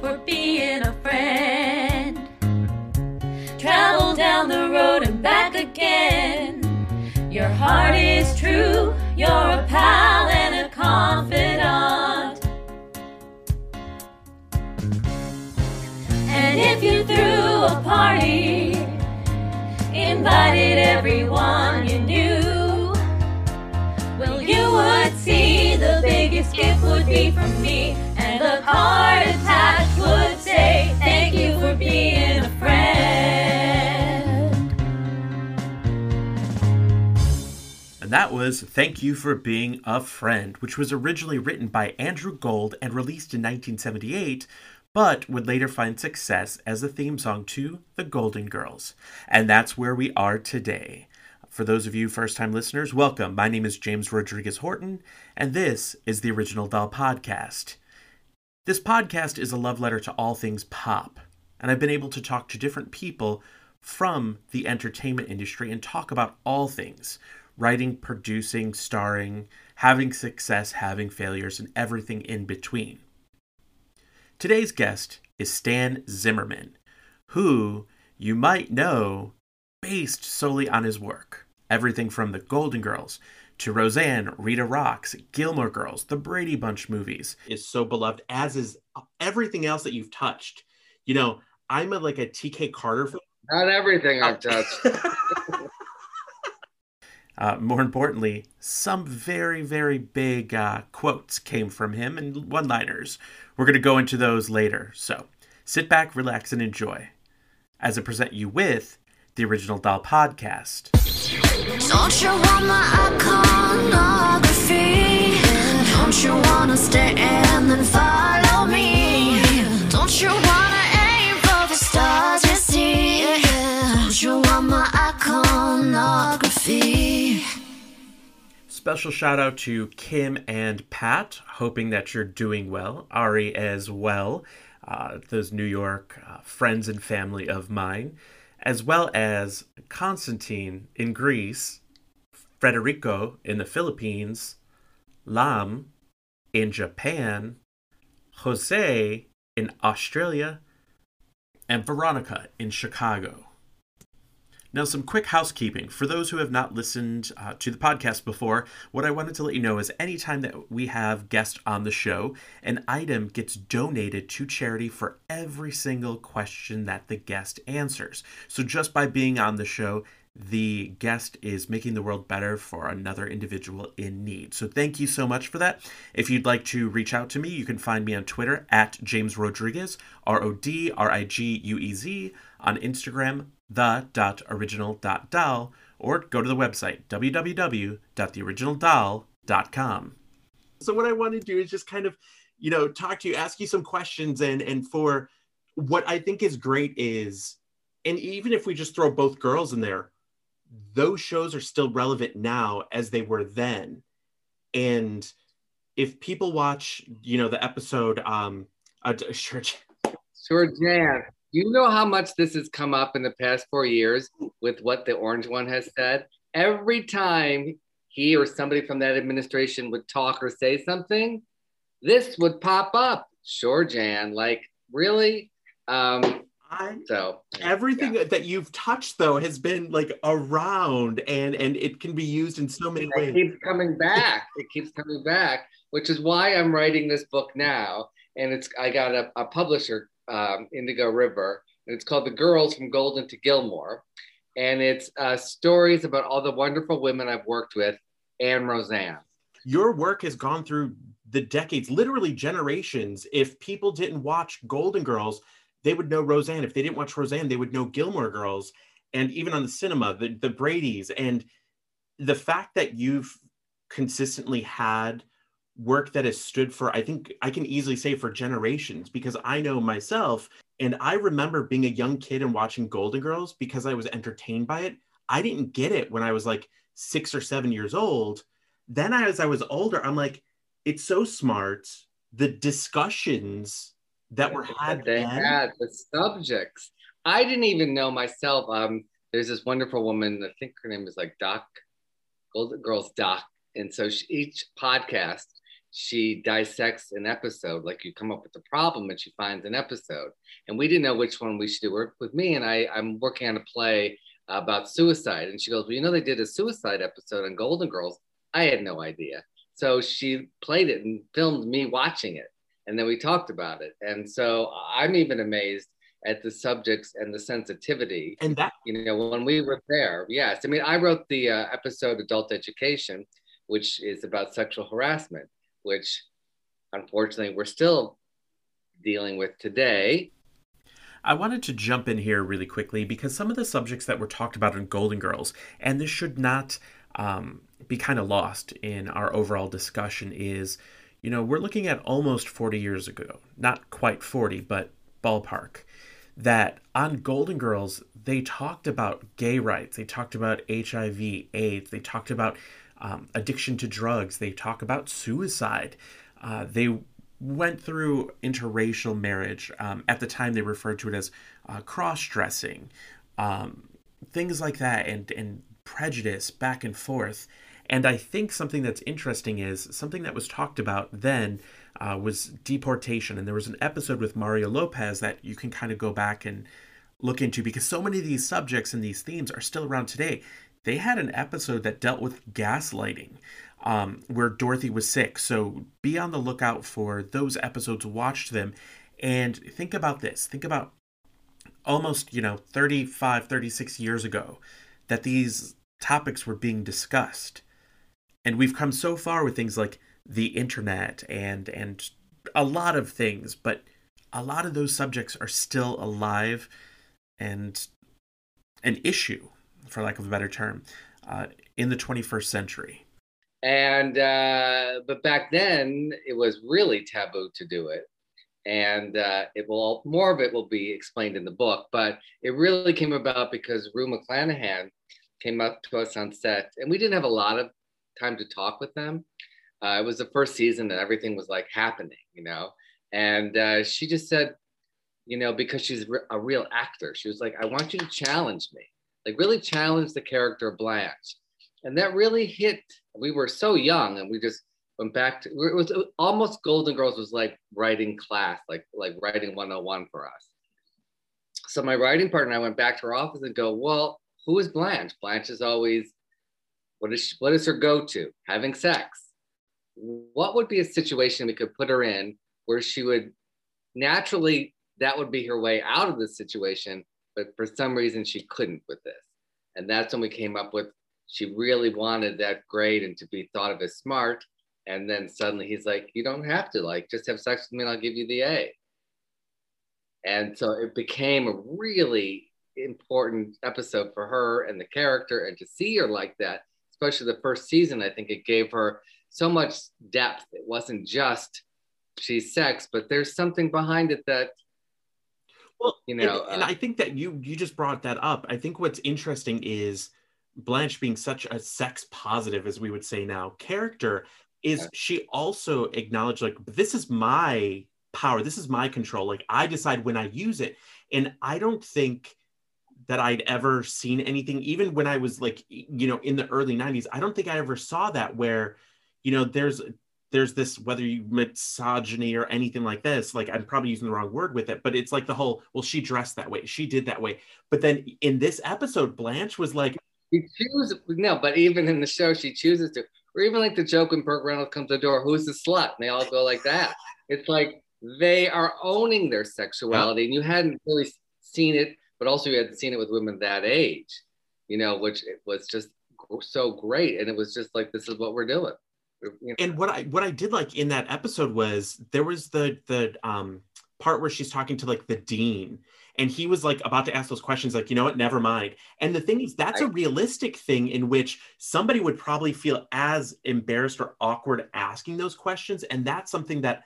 for being a friend. Travel down the road and back again. Your heart is true, you're a pal and a confidant. And if you threw a party, invited everyone you knew, well, you would see the biggest gift would be from me, and the card And that was Thank You for Being a Friend, which was originally written by Andrew Gold and released in 1978, but would later find success as a theme song to The Golden Girls. And that's where we are today. For those of you first time listeners, welcome. My name is James Rodriguez Horton, and this is the Original Doll Podcast. This podcast is a love letter to all things pop, and I've been able to talk to different people from the entertainment industry and talk about all things writing, producing, starring, having success, having failures, and everything in between. Today's guest is Stan Zimmerman, who you might know based solely on his work. Everything from The Golden Girls to Roseanne, Rita Rocks, Gilmore Girls, the Brady Bunch movies is so beloved, as is everything else that you've touched. You know, I'm a like a TK Carter fan. Not everything I've touched. Uh, more importantly, some very, very big uh, quotes came from him and one liners. We're going to go into those later. So sit back, relax, and enjoy as I present you with the Original Doll Podcast. Don't you want my iconography? Don't you wanna stay and follow me? Don't you wanna aim for the stars you see? Don't you want my iconography? Special shout out to Kim and Pat, hoping that you're doing well. Ari as well, uh, those New York uh, friends and family of mine, as well as Constantine in Greece, Frederico in the Philippines, Lam in Japan, Jose in Australia, and Veronica in Chicago. Now, some quick housekeeping. For those who have not listened uh, to the podcast before, what I wanted to let you know is anytime that we have guests on the show, an item gets donated to charity for every single question that the guest answers. So, just by being on the show, the guest is making the world better for another individual in need. So, thank you so much for that. If you'd like to reach out to me, you can find me on Twitter at James Rodriguez, R O D R I G U E Z, on Instagram, the.original.doll, or go to the website, www.theoriginaldoll.com. So, what I want to do is just kind of, you know, talk to you, ask you some questions, and and for what I think is great is, and even if we just throw both girls in there, those shows are still relevant now as they were then. And if people watch, you know, the episode, um, uh, sure, Sure, Jan. You know how much this has come up in the past four years with what the orange one has said? Every time he or somebody from that administration would talk or say something, this would pop up. Sure, Jan. Like, really? Um, I so everything that you've touched though has been like around and and it can be used in so many it ways. It keeps coming back. It keeps coming back, which is why I'm writing this book now. And it's I got a, a publisher, um, Indigo River, and it's called The Girls from Golden to Gilmore. And it's uh, stories about all the wonderful women I've worked with and Roseanne. Your work has gone through the decades, literally generations. If people didn't watch Golden Girls, they would know Roseanne. If they didn't watch Roseanne, they would know Gilmore Girls. And even on the cinema, the, the Brady's. And the fact that you've consistently had work that has stood for, I think I can easily say for generations, because I know myself, and I remember being a young kid and watching Golden Girls because I was entertained by it. I didn't get it when I was like six or seven years old. Then as I was older, I'm like, it's so smart. The discussions that were had they then. had the subjects. I didn't even know myself. Um, there's this wonderful woman. I think her name is like Doc, Golden Girls Doc, and so she, each podcast she dissects an episode. Like you come up with a problem and she finds an episode. And we didn't know which one we should do. Work with me and I, I'm working on a play about suicide. And she goes, Well, you know, they did a suicide episode on Golden Girls. I had no idea. So she played it and filmed me watching it. And then we talked about it. And so I'm even amazed at the subjects and the sensitivity. And that, you know, when we were there, yes. I mean, I wrote the uh, episode Adult Education, which is about sexual harassment, which unfortunately we're still dealing with today. I wanted to jump in here really quickly because some of the subjects that were talked about in Golden Girls, and this should not um, be kind of lost in our overall discussion, is you know, we're looking at almost 40 years ago, not quite 40, but ballpark, that on Golden Girls, they talked about gay rights, they talked about HIV, AIDS, they talked about um, addiction to drugs, they talk about suicide. Uh, they went through interracial marriage. Um, at the time, they referred to it as uh, cross dressing, um, things like that, and, and prejudice back and forth. And I think something that's interesting is something that was talked about then uh, was deportation. And there was an episode with Mario Lopez that you can kind of go back and look into because so many of these subjects and these themes are still around today. They had an episode that dealt with gaslighting um, where Dorothy was sick. So be on the lookout for those episodes, watch them, and think about this. Think about almost, you know, 35, 36 years ago that these topics were being discussed. And we've come so far with things like the internet and and a lot of things, but a lot of those subjects are still alive and an issue, for lack of a better term, uh, in the 21st century. And uh, but back then it was really taboo to do it, and uh, it will more of it will be explained in the book. But it really came about because Rue McClanahan came up to us on set, and we didn't have a lot of time to talk with them. Uh, it was the first season, and everything was like happening, you know. And uh, she just said, you know, because she's a real actor, she was like, "I want you to challenge me, like really challenged the character of Blanche." and that really hit. We were so young, and we just went back to. It was almost Golden Girls was like writing class, like like writing 101 for us. So my writing partner and I went back to her office and go, well, who is Blanche? Blanche is always, what is she, what is her go-to? Having sex. What would be a situation we could put her in where she would naturally that would be her way out of the situation, but for some reason she couldn't with this. And that's when we came up with she really wanted that grade and to be thought of as smart. And then suddenly he's like, you don't have to like just have sex with me and I'll give you the A. And so it became a really important episode for her and the character and to see her like that, especially the first season, I think it gave her so much depth. It wasn't just she's sex, but there's something behind it that well, you know, and, and uh, I think that you you just brought that up. I think what's interesting is Blanche being such a sex positive, as we would say now, character is she also acknowledged like this is my power, this is my control. Like I decide when I use it, and I don't think that I'd ever seen anything, even when I was like, you know, in the early 90s, I don't think I ever saw that where, you know, there's there's this whether you misogyny or anything like this like i'm probably using the wrong word with it but it's like the whole well she dressed that way she did that way but then in this episode blanche was like she chooses no, but even in the show, she chooses to, or even like the joke when Burt Reynolds comes to the door, who's the slut? And they all go like that. It's like they are owning their sexuality, and you hadn't really seen it, but also you hadn't seen it with women that age, you know, which was just so great, and it was just like this is what we're doing. You know? And what I what I did like in that episode was there was the the um part where she's talking to like the dean and he was like about to ask those questions like you know what? Never mind. And the thing is that's a realistic thing in which somebody would probably feel as embarrassed or awkward asking those questions. And that's something that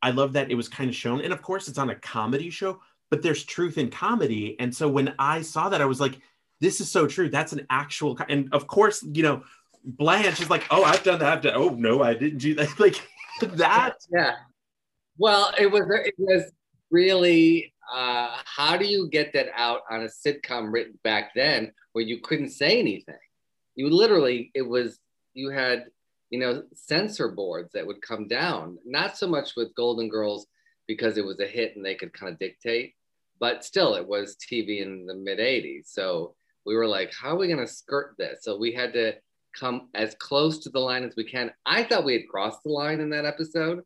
i love that it was kind of shown. And of course it's on a comedy show but there's truth in comedy. And so when i saw that i was like this is so true. That's an actual and of course you know blanche is like oh i've done that I've done, oh no i didn't do that like that yeah well, it was it was really uh, how do you get that out on a sitcom written back then where you couldn't say anything? You literally it was you had you know, censor boards that would come down. Not so much with Golden Girls because it was a hit and they could kind of dictate, but still, it was TV in the mid 80s. So we were like, how are we going to skirt this? So we had to come as close to the line as we can. I thought we had crossed the line in that episode.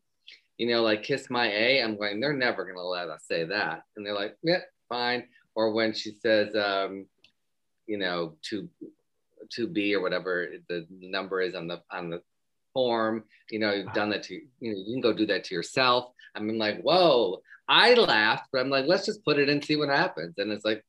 You know, like Kiss My A, I'm going, they're never to let us say that. And they're like, yeah, fine. Or when she says, um, you know, to to be or whatever the number is on the on the form. You know, you've done that to you know, you can go do that to yourself. I mean, like, whoa, I laughed, but I'm like, let's just put it in, see what happens. And it's like,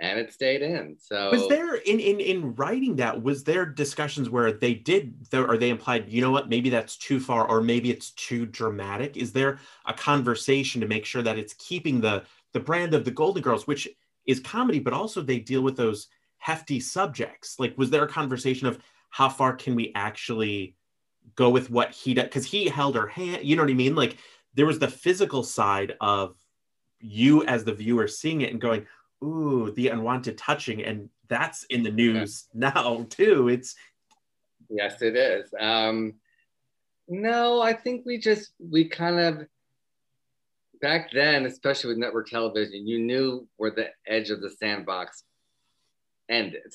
and it stayed in. So was there in in in writing that was there discussions where they did or they implied, you know what, maybe that's too far or maybe it's too dramatic? Is there a conversation to make sure that it's keeping the the brand of the Golden Girls, which is comedy, but also they deal with those hefty subjects? Like, was there a conversation of how far can we actually go with what he did? Because he held her hand, you know what I mean? Like, there was the physical side of you as the viewer seeing it and going, ooh, the unwanted touching. And that's in the news yeah. now, too. It's yes, it is. Um, no, I think we just, we kind of, back then, especially with network television, you knew where the edge of the sandbox ended,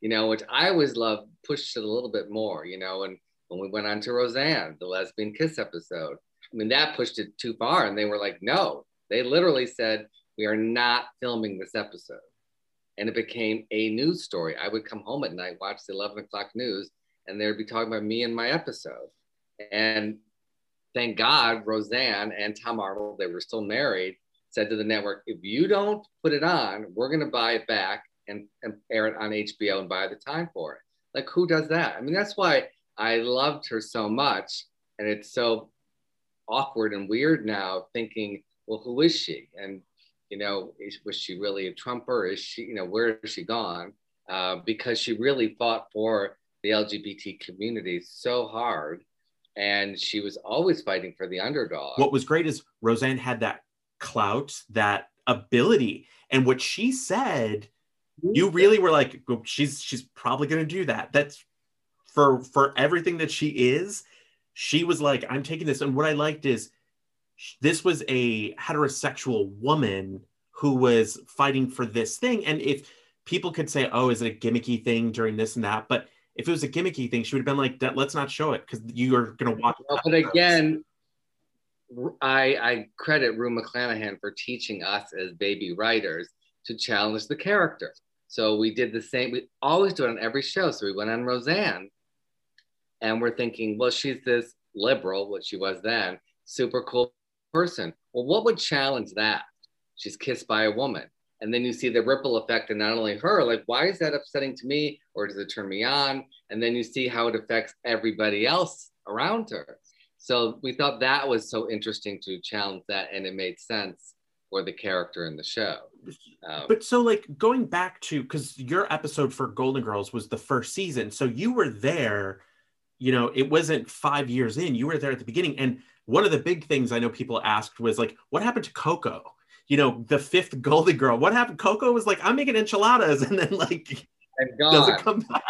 you know, which I always loved, pushed it a little bit more, you know, and when we went on to Roseanne, the lesbian kiss episode, I mean, that pushed it too far. And they were like, no, they literally said, we are not filming this episode. And it became a news story. I would come home at night, watch the 11 o'clock news, and they'd be talking about me and my episode. And thank God, Roseanne and Tom Arnold, they were still married, said to the network, if you don't put it on, we're going to buy it back and, and air it on HBO and buy the time for it. Like, who does that? I mean, that's why I loved her so much. And it's so awkward and weird now thinking, well, who is she? And, you know, is, was she really a Trumper? Is she, you know, where is she gone? Uh, because she really fought for the LGBT community so hard. And she was always fighting for the underdog. What was great is Roseanne had that clout, that ability. And what she said, you really were like, she's she's probably gonna do that. That's for for everything that she is she was like i'm taking this and what i liked is this was a heterosexual woman who was fighting for this thing and if people could say oh is it a gimmicky thing during this and that but if it was a gimmicky thing she would have been like let's not show it because you are going to watch well, but again I, I credit Rue McClanahan for teaching us as baby writers to challenge the character. So we did the same. We always do it on every show. So we went on Roseanne, and we're thinking, well, she's this liberal, what she was then, super cool person. Well, what would challenge that? She's kissed by a woman. And then you see the ripple effect, and not only her, like, why is that upsetting to me? Or does it turn me on? And then you see how it affects everybody else around her. So we thought that was so interesting to challenge that, and it made sense for the character in the show. Um, but so, like, going back to because your episode for Golden Girls was the first season, so you were there you know, it wasn't five years in, you were there at the beginning. And one of the big things I know people asked was like, what happened to Coco? You know, the fifth Golden Girl. What happened? Coco was like, I'm making enchiladas, and then like doesn't come back.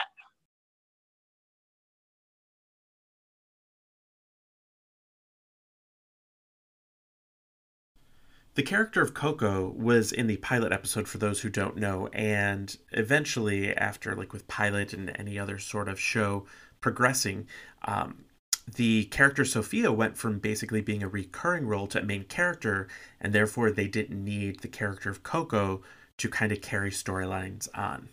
The character of Coco was in the pilot episode for those who don't know, and eventually, after like with pilot and any other sort of show, progressing, um, the character Sophia went from basically being a recurring role to a main character, and therefore they didn't need the character of Coco to kind of carry storylines on.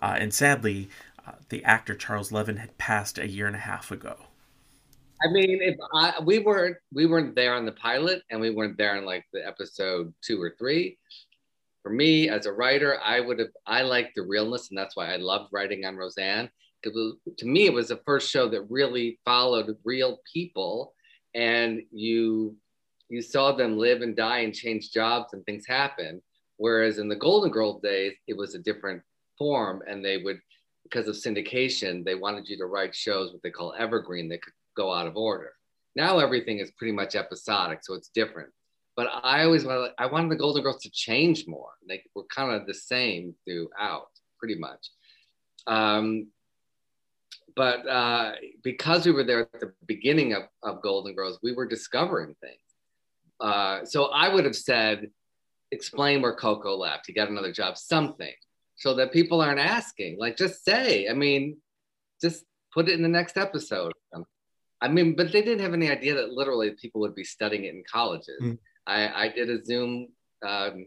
Uh, and sadly, uh, the actor Charles Levin had passed a year and a half ago. I mean, if I, we weren't we weren't there on the pilot, and we weren't there in like the episode two or three. For me, as a writer, I would have I liked the realness, and that's why I loved writing on Roseanne to me, it was the first show that really followed real people, and you you saw them live and die and change jobs and things happen. Whereas in the Golden Girls days, it was a different form, and they would, because of syndication, they wanted you to write shows what they call evergreen that could go out of order. Now everything is pretty much episodic, so it's different. But I always wanted, I wanted the Golden Girls to change more. They were kind of the same throughout, pretty much. Um, but uh, because we were there at the beginning of, of Golden Girls, we were discovering things. Uh, so I would have said, explain where Coco left. He got another job, something, so that people aren't asking. Like, just say. I mean, just put it in the next episode. I mean, but they didn't have any idea that literally people would be studying it in colleges. Mm. I, I did a Zoom um,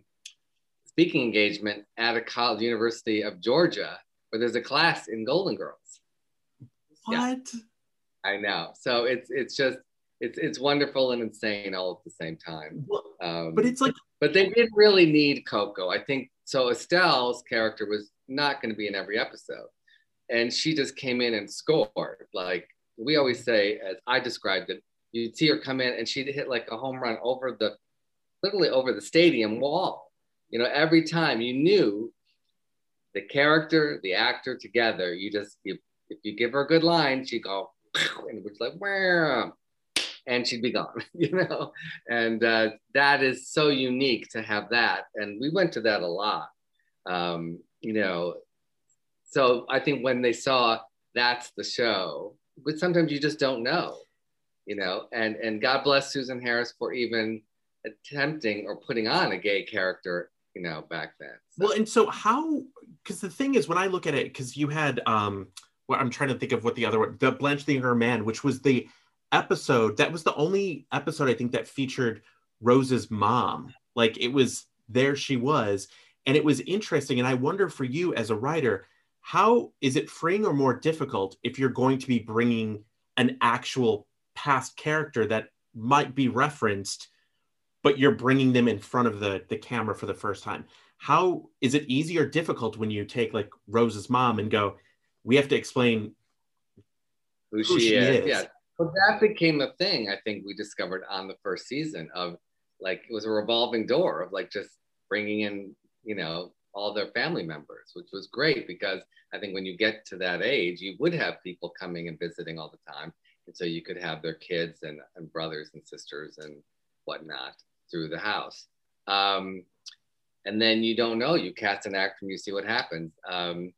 speaking engagement at a college, University of Georgia, where there's a class in Golden Girls. Yeah. What? I know. So it's it's just it's it's wonderful and insane all at the same time. Um, but it's like but they didn't really need Coco. I think so. Estelle's character was not going to be in every episode, and she just came in and scored. Like we always say, as I described it, you'd see her come in and she'd hit like a home run over the, literally over the stadium wall. You know, every time you knew the character, the actor together. You just you, if you give her a good line, she'd go and it was like wham, and she'd be gone. You know, and uh, that is so unique to have that. And we went to that a lot. Um, you know, so I think when they saw that's the show, but sometimes you just don't know. You know, and and God bless Susan Harris for even attempting or putting on a gay character. You know, back then. So- well, and so how? Because the thing is, when I look at it, because you had um, I'm trying to think of what the other one, the Blanche the Younger Man, which was the episode that was the only episode I think that featured Rose's mom. Like it was there she was, and it was interesting. And I wonder for you as a writer, how is it freeing or more difficult if you're going to be bringing an actual past character that might be referenced, but you're bringing them in front of the the camera for the first time? How is it easy or difficult when you take like Rose's mom and go, we have to explain who, who she, she is. is. Yeah. But that became a thing I think we discovered on the first season of like it was a revolving door of like just bringing in, you know, all their family members, which was great because I think when you get to that age, you would have people coming and visiting all the time. And so you could have their kids and, and brothers and sisters and whatnot through the house. Um, and then you don't know, you cast an actor and you see what happens. Um,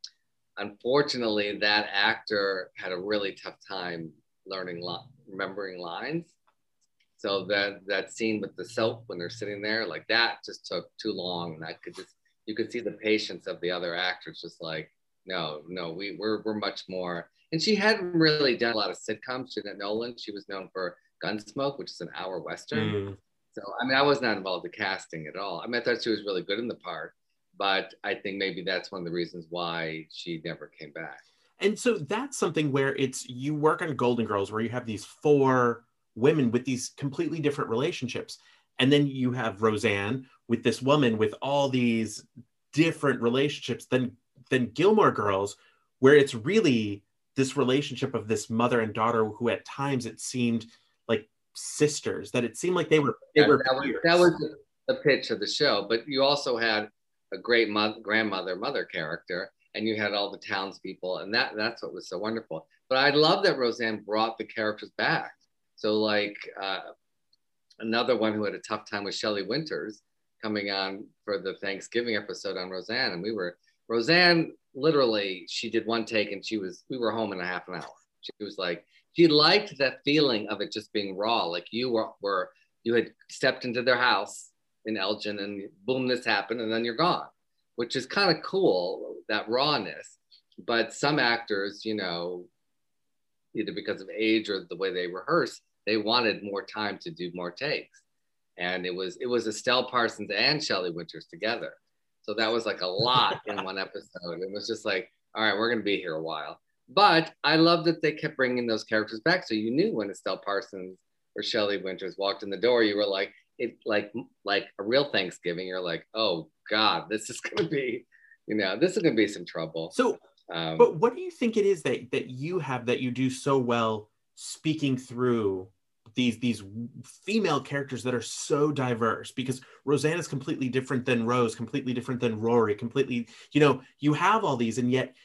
unfortunately, that actor had a really tough time learning, li- remembering lines. So that that scene with the soap when they're sitting there, like that, just took too long, and I could just you could see the patience of the other actors, just like no, no, we we're we're much more. And she hadn't really done a lot of sitcoms. She did Nolan. She was known for Gunsmoke, which is an hour western. Mm. So I mean, I was not involved in casting at all. I mean, I thought she was really good in the part, but I think maybe that's one of the reasons why she never came back. And so that's something where it's you work on Golden Girls where you have these four women with these completely different relationships. And then you have Roseanne with this woman with all these different relationships. Then then Gilmore Girls, where it's really this relationship of this mother and daughter who at times it seemed like sisters, that it seemed like they were they Yeah, were that was, that was the pitch of the show. But you also had a great mo- grandmother, mother character, and you had all the townspeople, and that that's what was so wonderful. But I love that Roseanne brought the characters back. So like uh, another one who had a tough time was Shelley Winters coming on for the Thanksgiving episode on Roseanne, and we were Roseanne. Literally, she did one take, and she was we were home in a half an hour. She was like she liked that feeling of it just being raw, like you were were you had stepped into their house in Elgin and boom, this happened, and then you're gone, which is kind of cool, that rawness. But some actors, you know, either because of age or the way they rehearse, they wanted more time to do more takes. And it was it was Estelle Parsons and Shelley Winters together. So that was like a lot in one episode. It was just like, all right, we're gonna be here a while. But I love that they kept bringing those characters back. So you knew when Estelle Parsons or Shelley Winters walked in the door, you were like, it like like a real Thanksgiving. You're like, oh God, this is gonna be, you know, this is gonna be some trouble. so Um, But what do you think it is that that you have that you do so well speaking through these these female characters that are so diverse? Because Roseanne is completely different than Rose, completely different than Rory, completely, you know, you have all these, and yet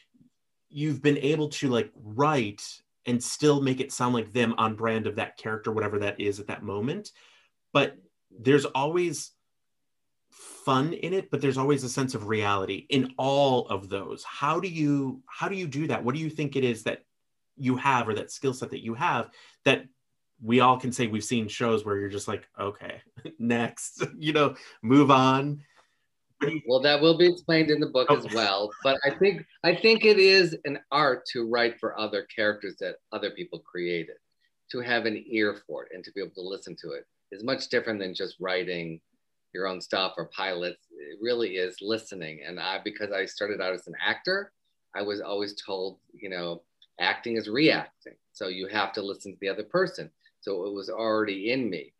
you've been able to like write and still make it sound like them on brand of that character, whatever that is at that moment. But there's always fun in it but there's always a sense of reality in all of those how do you how do you do that what do you think it is that you have or that skill set that you have that we all can say we've seen shows where you're just like, okay, next, you know, move on. Well, that will be explained in the book Oh. as well. But I think I think it is an art to write for other characters that other people created. To have an ear for it and to be able to listen to it is much different than just writing your own stuff or pilots. It really is listening. And I, because I started out as an actor, I was always told, you know, acting is reacting. So you have to listen to the other person. So it was already in me.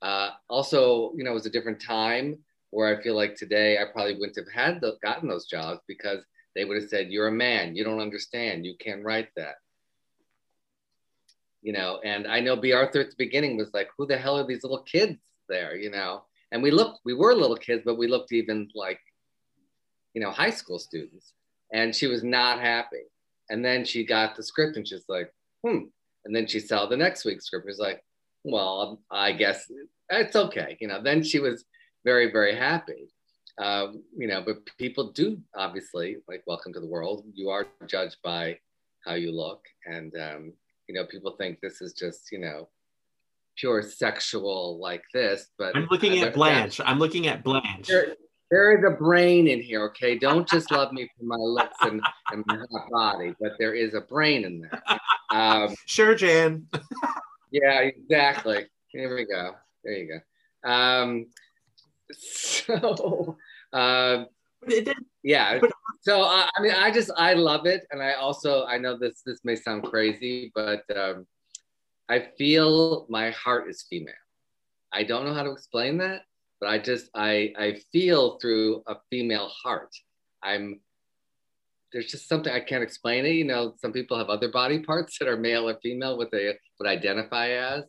Uh, also, you know, it was a different time where I feel like today I probably wouldn't have had the, gotten those jobs because they would have said, "You're a man. You don't understand. You can't write that." You know, and I know Bea Arthur at the beginning was like, "Who the hell are these little kids there?" You know, and we looked, we were little kids, but we looked even like, you know, high school students. And she was not happy. And then she got the script, and she's like, "Hmm." And then she saw the next week's script. Was like, "Well, I guess it's okay." You know. Then she was very, very happy. Um, you know, but people do obviously like welcome to the world. You are judged by how you look, and um, you know, people think this is just you know pure sexual like this. But I'm looking at Blanche. I'm looking at Blanche. There, there is a brain in here, okay? Don't just love me for my looks and, and my hot body, but there is a brain in there. Um, Sure, Jan. yeah, exactly. Here we go. There you go. Um, so, uh, It did- yeah. So I, I mean, I just I love it, and I also I know this this may sound crazy, but um, I feel my heart is female. I don't know how to explain that, but I just I I feel through a female heart. I'm there's just something I can't explain it. You know, some people have other body parts that are male or female, what they would identify as,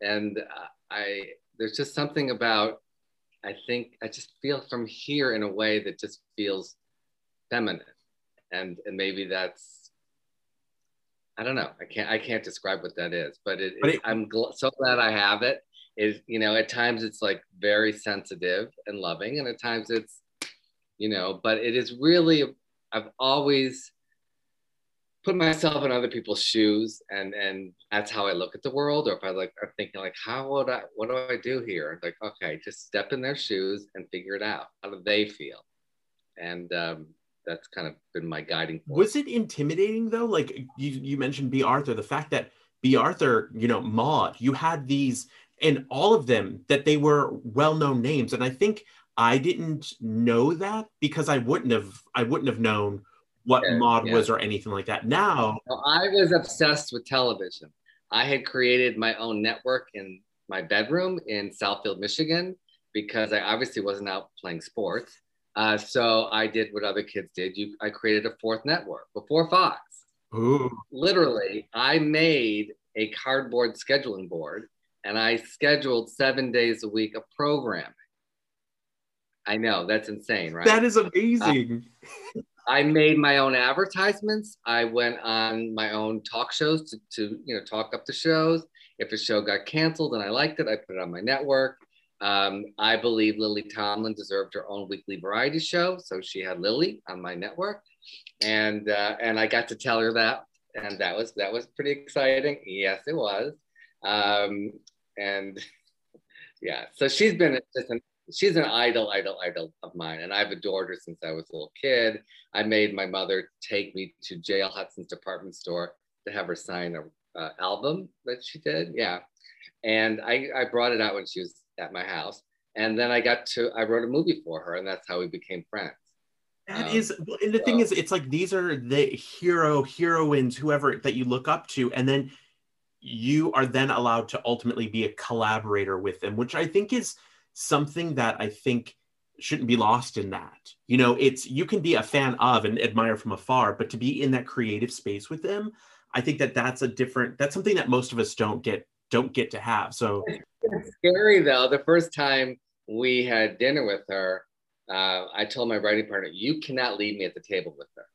and uh, I there's just something about I think I just feel from here in a way that just feels feminine, and and maybe that's I don't know. I can't I can't describe what that is, but it, But it- I'm gl- so glad I have it. Is you know at times it's like very sensitive and loving, and at times it's you know, but it is really I've always put myself in other people's shoes and and that's how I look at the world or if I like are thinking like how would I what do I do here like okay just step in their shoes and figure it out how do they feel and um, that's kind of been my guiding. Was it intimidating though? Like you, you mentioned Bea Arthur, the fact that Bea Arthur, you know, Maude, you had these and all of them that they were well-known names. And I think I didn't know that because I wouldn't have I wouldn't have known what Yeah, Maude yeah. was or anything like that. Now, Well, I was obsessed with television. I had created my own network in my bedroom in Southfield, Michigan, because I obviously wasn't out playing sports. Uh, so I did what other kids did. You, I created a fourth network before Fox. ooh, Literally, I made a cardboard scheduling board and I scheduled seven days a week of programming. I know that's insane, right? that is amazing. I made my own advertisements. I went on my own talk shows to, to you know talk up the shows. If a show got canceled and I liked it, I put it on my network. Um, I believe Lily Tomlin deserved her own weekly variety show, so she had Lily on my network, and uh, and I got to tell her that, and that was that was pretty exciting. Yes, it was, um, and yeah, so she's been just an she's an idol, idol, idol of mine, and I've adored her since I was a little kid. I made my mother take me to J.L. Hudson's department store to have her sign a uh, album that she did. Yeah, and I I brought it out when she was at my house, and then I got to I wrote a movie for her, and that's how we became friends. That Um, is, and the thing is, it's like these are the hero, heroines, whoever that you look up to, and then you are then allowed to ultimately be a collaborator with them, which I think is something that I think shouldn't be lost in that. You know, it's you can be a fan of and admire from afar, but to be in that creative space with them, I think that that's a different. That's something that most of us don't get don't get to have. So It's scary though. The first time we had dinner with her, uh, I told my writing partner, "You cannot leave me at the table with her.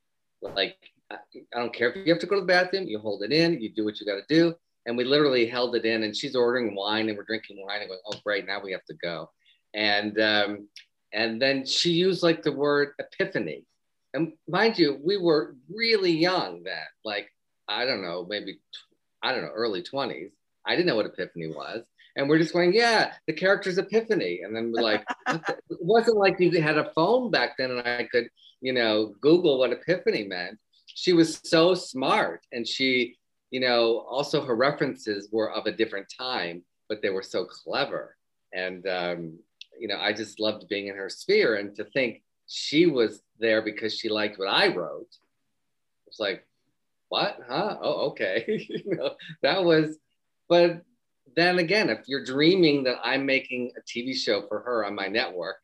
Like, I I don't care if you have to go to the bathroom. You hold it in. You do what you got to do." And we literally held it in. And she's ordering wine, and we're drinking wine, and going, "Oh, great! Now we have to go." And um, and then she used like the word epiphany. And mind you, we were really young then. Like I don't know, maybe I don't know, early 20s. I didn't know what Epiphany was. And we're just going, yeah, the character's Epiphany. And then we're like, it wasn't like you had a phone back then and I could, you know, Google what Epiphany meant. She was so smart and she, you know, also her references were of a different time, but they were so clever. And, um, you know, I just loved being in her sphere and to think she was there because she liked what I wrote. It's like, what? Huh? Oh, okay. you know, that was, but then again, if you're dreaming that I'm making a TV show for her on my network,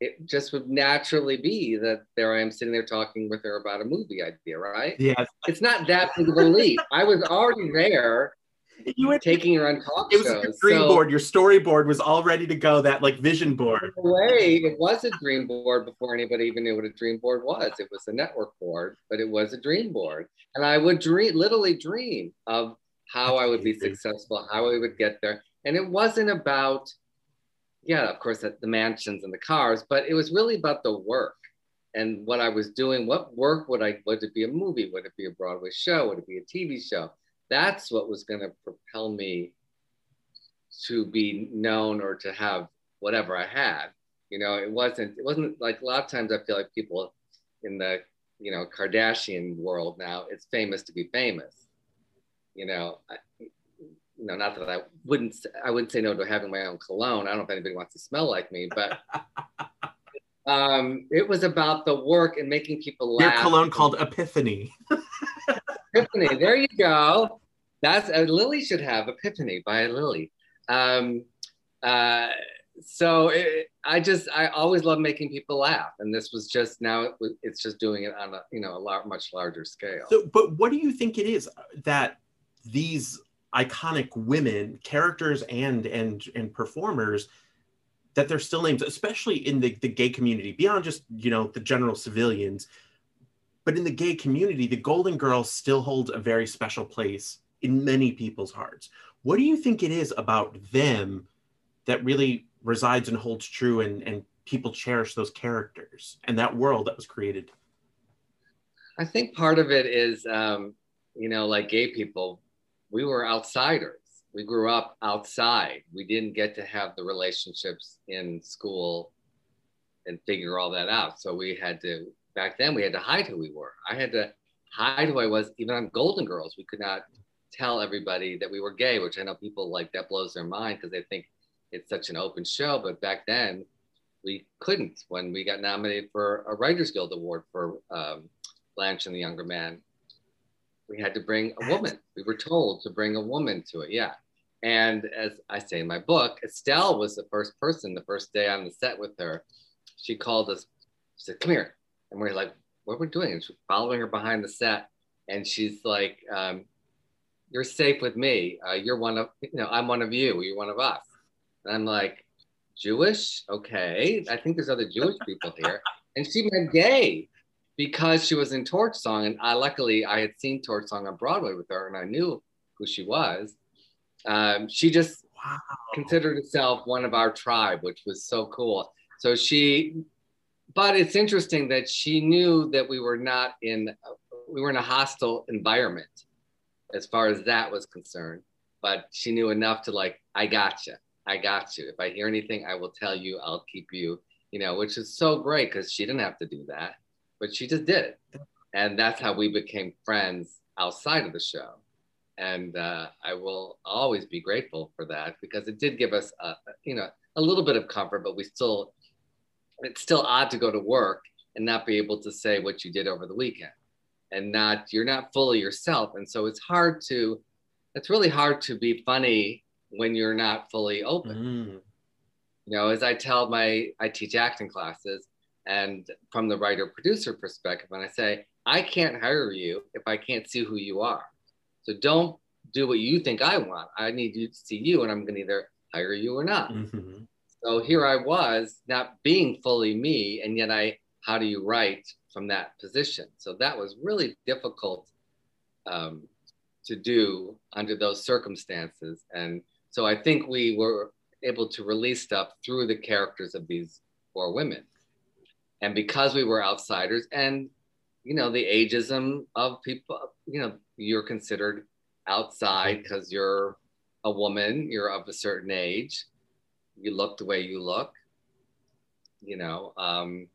it just would naturally be that there I am sitting there talking with her about a movie idea, right? Yeah. It's not that big of a leap. I was already there You went taking her on talk it was shows. your dream so- board. Your storyboard was all ready to go. That like vision board. way, it was a dream board before anybody even knew what a dream board was. It was a network board, but it was a dream board. And I would dream, literally dream of how I would be successful, how I would get there. And it wasn't about, yeah, of course, the mansions and the cars, but it was really about the work and what I was doing. What work would I, would it be a movie? Would it be a Broadway show? Would it be a TV show? That's what was going to propel me to be known or to have whatever I had. You know, it wasn't it wasn't like a lot of times I feel like people in the you know Kardashian world now it's famous to be famous. You know, Know, not that I wouldn't I wouldn't say no to having my own cologne. I don't know if anybody wants to smell like me, but um, it was about the work and making people laugh. Your cologne called Epiphany. Epiphany. There you go. That's uh, Lily should have Epiphany by Lily. Um, uh, so it, I just I always love making people laugh, and this was just now it, was- it's just doing it on a you know a lot much larger scale. So, but what do you think it is that these iconic women, characters and and and performers, that they're still names especially in the, the gay community, beyond just you know the general civilians, but in the gay community, the Golden Girls still hold a very special place in many people's hearts. What do you think it is about them that really resides and holds true, and and people cherish those characters and that world that was created? I think part of it is, um, you know, like gay people, we were outsiders. We grew up outside. We didn't get to have the relationships in school and figure all that out. So we had to, back then, we had to hide who we were. I had to hide who I was, even on Golden Girls. We could not tell everybody that we were gay, which I know people like that blows their mind because they think it's such an open show. But back then, we couldn't when we got nominated for a Writers Guild Award for um, Blanche and the Younger Man. We had to bring a woman. We were told to bring a woman to it. Yeah. And as I say in my book, Estelle was the first person, the first day on the set with her. She called us, she said, Come here. And we're like, What are we doing? And she's following her behind the set. And she's like, um, You're safe with me. Uh, you're one of, you know, I'm one of you. You're one of us. And I'm like, Jewish? Okay. I think there's other Jewish people here. And she meant gay because she was in Torch Song, and I luckily I had seen Torch Song on Broadway with her, and I knew who she was. Um, she just Wow. considered herself one of our tribe, which was so cool. So she, but it's interesting that she knew that we were not in, we were in a hostile environment as far as that was concerned. But she knew enough to like, I got you, I got you. If I hear anything, I will tell you. I'll keep you, you know, which is so great because she didn't have to do that, but she just did it, and that's how we became friends outside of the show and uh, I will always be grateful for that because it did give us, a, you know, a little bit of comfort. But we still, it's still odd to go to work and not be able to say what you did over the weekend, and not you're not fully yourself, and so it's hard to, it's really hard to be funny when you're not fully open Mm. you know as i tell my i teach acting classes and from the writer producer perspective and i say i can't hire you if i can't see who you are. So don't do what you think i want. I need you to see you and i'm going to either hire you or not. Mhm. so here i was not being fully me and yet i how do you write from that position? So that was really difficult um, to do under those circumstances. And so i think we were able to release stuff through the characters of these four women and because we were outsiders and you know the ageism of people you know you're considered outside because you're a woman, you're of a certain age, you look the way you look. You know, um,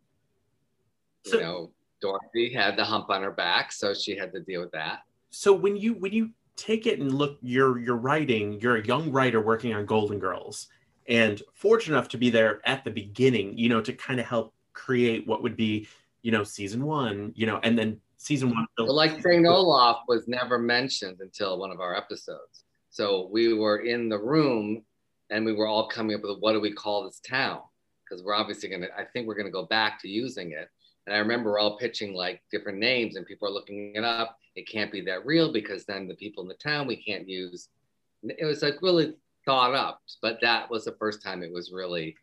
So- you know, Dorothy had the hump on her back, so she had to deal with that. So when you when you take it and look, you're you're writing. You're a young writer working on Golden Girls, and fortunate enough to be there at the beginning. You know, to kind of help create what would be, you know, season one. You know, and then season one. But like St. Olaf was never mentioned until one of our episodes. So we were in the room and we were all coming up with what do we call this town? Because we're obviously gonna, I think we're gonna go back to using it. And I remember we're all pitching like different names and people are looking it up. It can't be that real because then the people in the town we can't use. It was like really thought up, but that was the first time it was really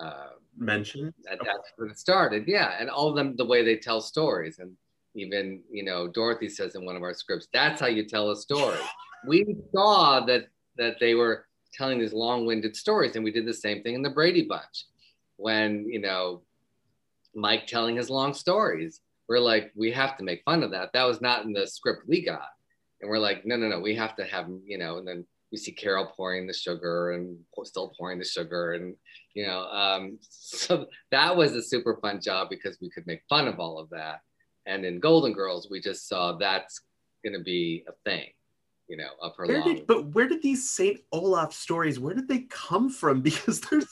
uh, mentioned. that, that's where it started. Yeah, and all of them the way they tell stories, and even you know Dorothy says in one of our scripts, that's how you tell a story. we saw that that they were telling these long-winded stories, and we did the same thing in the Brady Bunch, when you know Mike telling his long stories. We're like, we have to make fun of that. That was not in the script we got, and we're like, no, no, no, we have to have you know, and then. You see Carol pouring the sugar and still pouring the sugar, and you know um, so that was a super fun job because we could make fun of all of that and in golden girls we just saw that's going to be a thing you know of her Where long did, but where did these Saint Olaf stories? Where did they come from? Because there's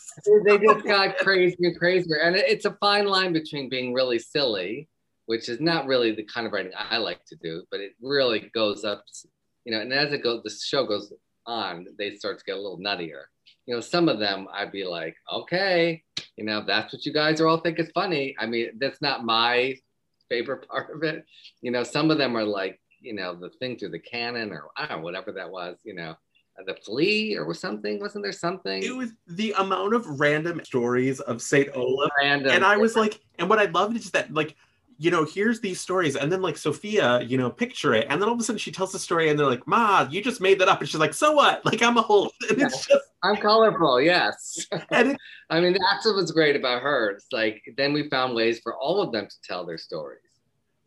they just got crazier and crazier and it's a fine line between being really silly which is not really the kind of writing i like to do but it really goes up you know and as it goes the show goes on they start to get a little nuttier. You know some of them i'd be like okay you know that's what you guys are all think is funny. I mean that's not my favorite part of it. You know some of them are like you know the thing through the cannon or i don't know whatever that was you know the flea or was something wasn't there something? It was the amount of random stories of Saint Olaf. Random and I was like, and what I loved is that like, you know, here's these stories, and then like Sophia, you know, picture it, and then all of a sudden she tells the story, and they're like, "Ma, you just made that up," and she's like, "So what? Like I'm a whole," it's just, i'm colorful yes and it, I mean, that's what was great about her. It's like then we found ways for all of them to tell their stories.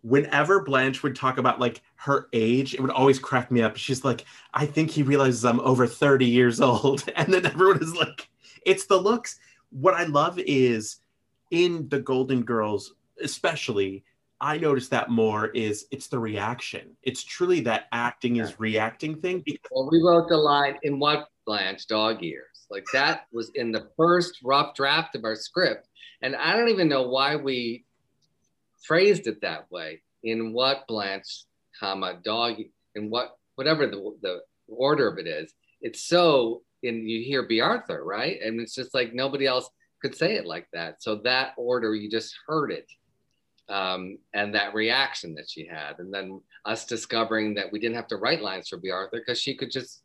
whenever Blanche would talk about like her age, it would always crack me up. She's like, "I think he realizes I'm over 30 years old," and then everyone is like, "It's the looks." What I love is in the Golden Girls, especially. I notice that more is it's the reaction. It's truly that acting is reacting thing. Because Well, we wrote the line in what Blanche dog ears. Like that was in the first rough draft of our script, and I don't even know why we phrased it that way. In what Blanche, comma dog, in what whatever the the order of it is. It's so in you hear Bea Arthur, right? And it's just like nobody else could say it like that. So that order, you just heard it. Um, and that reaction that she had, and then us discovering that we didn't have to write lines for Bea Arthur because she could just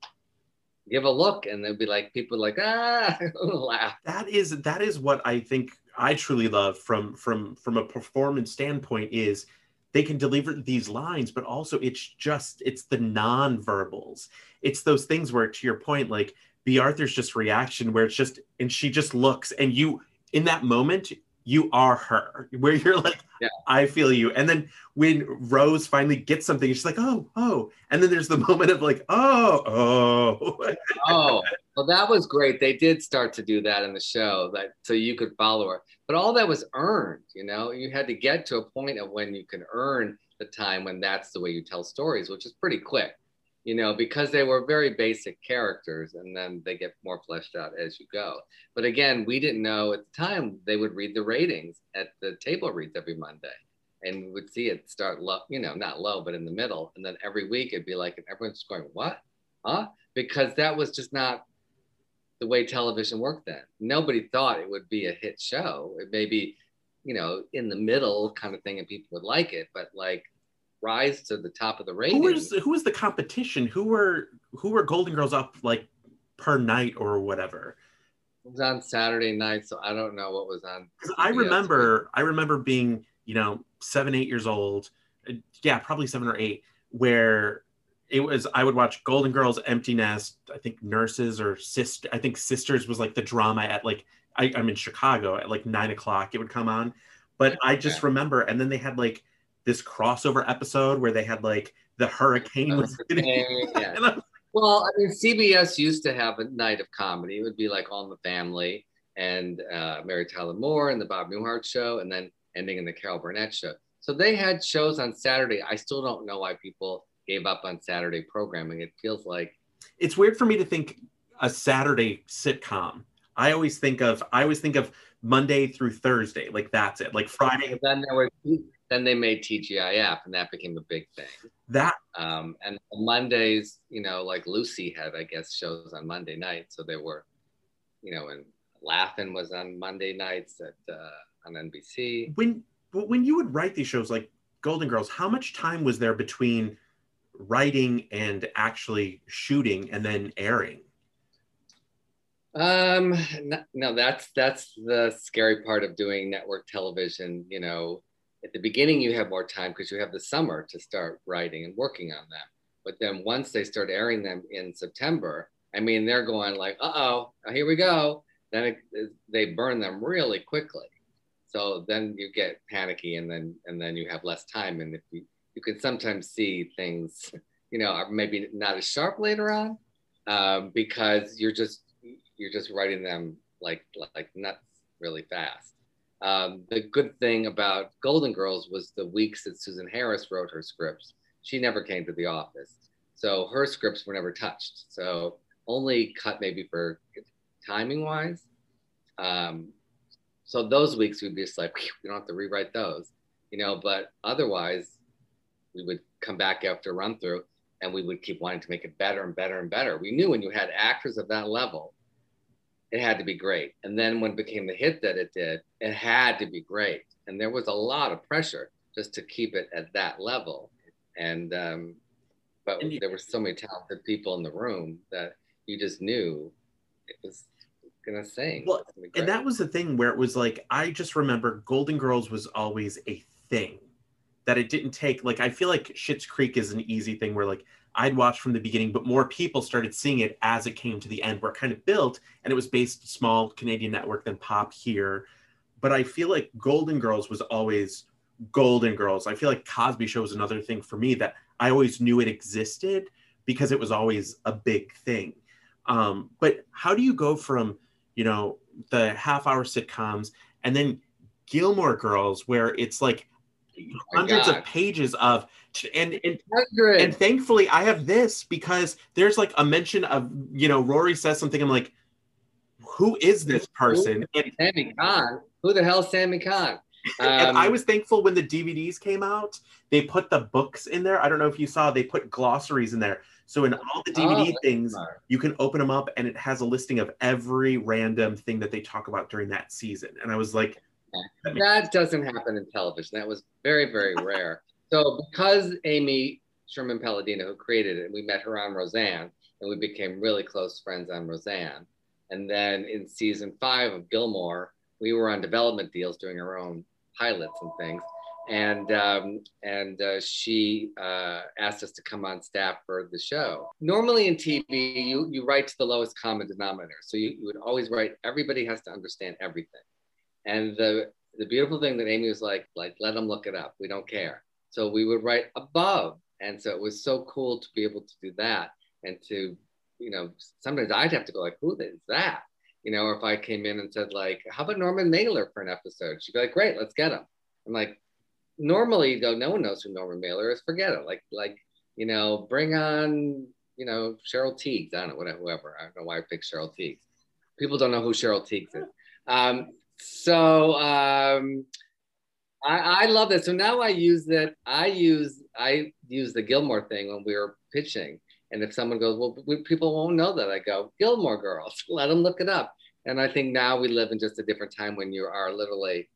give a look, and they'd be like people like ah laugh. that is that is what I think I truly love from from from a performance standpoint is they can deliver these lines, but also it's just it's the non-verbals. It's those things where to your point, like Bea Arthur's just reaction where it's just and she just looks and you in that moment you are her where you're like Yeah. i feel you and then when rose finally gets something she's like oh oh and then there's the moment of like oh oh Oh, well, that was great. They did start to do that in the show, that so you could follow her. But all that was earned. You know, you had to get to a point of when you can earn the time when that's the way you tell stories, which is pretty quick. You know, because they were very basic characters, and then they get more fleshed out as you go. But again, we didn't know at the time they would read the ratings at the table reads every Monday. And we would see it start low, you know, not low, but in the middle. And then every week it'd be like, and everyone's going, what? Huh? Because that was just not the way television worked then. Nobody thought it would be a hit show. It may be, you know, in the middle kind of thing and people would like it, but like rise to the top of the who ratings. was who was the competition who were who were golden girls up like per night or whatever It was on Saturday night, so I don't know what was on. i remember i remember being you know seven eight years old uh, yeah probably seven or eight where it was i would watch golden girls empty nest i think nurses or sister i think sisters was like the drama at like I, i'm in chicago at like nine o'clock it would come on but i just remember and then they had like this crossover episode where they had like the hurricane was. Yeah. Well, I mean, CBS used to have a night of comedy. It would be like All in the Family and uh, Mary Tyler Moore and the Bob Newhart show, and then ending in the Carol Burnett show. So they had shows on Saturday. I still don't know why people gave up on Saturday programming. It feels like it's weird for me to think a Saturday sitcom. I always think of I always think of Monday through Thursday, like that's it. Like Friday, then there were then they made TGIF, and that became a big thing. that Um, and Mondays, you know, like Lucy had, I guess, shows on Monday night. So they were, you know, and Laugh-In was on Monday nights at uh, on NBC. when when you would write these shows like Golden Girls, how much time was there between writing and actually shooting and then airing? Um, no, no, that's that's the scary part of doing network television. You know, at the beginning you have more time because you have the summer to start writing and working on them. But then once they start airing them in September, I mean, they're going like, "Uh oh, here we go." Then it, they burn them really quickly. So then you get panicky, and then and then you have less time, and if you you can sometimes see things, you know, maybe not as sharp later on, um, because you're just you're just writing them like like nuts really fast. Um, the good thing about Golden Girls was the weeks that Susan Harris wrote her scripts, she never came to the office, so her scripts were never touched. So only cut maybe for timing wise. Um, so those weeks we'd be just like "Phew, we don't have to rewrite those, you know. But otherwise, we would come back after run through and we would keep wanting to make it better and better and better. We knew when you had actors of that level, it had to be great. And then when it became the hit that it did, it had to be great. And there was a lot of pressure just to keep it at that level. And um, but And you- there were so many talented people in the room that you just knew it was gonna sing. Well, gonna And that was the thing where it was like I just remember Golden Girls was always a thing that it didn't take like I feel like Schitt's Creek is an easy thing where like I'd watched from the beginning, but more people started seeing it as it came to the end, where it kind of built and it was based small Canadian network, then pop here. But I feel like Golden Girls was always Golden Girls. I feel like Cosby Show was another thing for me that I always knew it existed because it was always a big thing. Um, but how do you go from, you know, the half hour sitcoms and then Gilmore Girls, where it's like hundreds of pages of, and, and and thankfully I have this because there's like a mention of you know Rory says something I'm like who is this person and, Sammy Cahn. Who the hell's Sammy Cahn? and Um, I was thankful when the DVDs came out they put the books in there I don't know if you saw they put glossaries in there so in all the DVD Oh, things smart. you can open them up and it has a listing of every random thing that they talk about during that season and I was like That doesn't happen in television. That was very, very rare. So because Amy Sherman Palladino, who created it, we met her on Roseanne, and we became really close friends on Roseanne. And then in season five of Gilmore, we were on development deals doing our own pilots and things. And um, and uh, she uh, asked us to come on staff for the show. Normally in TV, you you write to the lowest common denominator. So you, you would always write. Everybody has to understand everything. And the the beautiful thing that Amy was like, like let them look it up. We don't care. So we would write above, and so it was so cool to be able to do that and to, you know, sometimes I'd have to go like, who is that? You know, or if I came in and said like, how about Norman Mailer for an episode? She'd be like, great, let's get him. I'm like, normally though, no one knows who Norman Mailer is. Forget it. Like, like, you know, bring on, you know, Cheryl Tiegs. I don't know, whatever, whoever. I don't know why I picked Cheryl Tiegs. People don't know who Cheryl Tiegs is. Um, so um, I, I love that. So now I use that. I use I use the Gilmore thing when we were pitching. And if someone goes, well, we, people won't know that. I go, Gilmore Girls. Let them look it up. And I think now we live in just a different time when you are literally,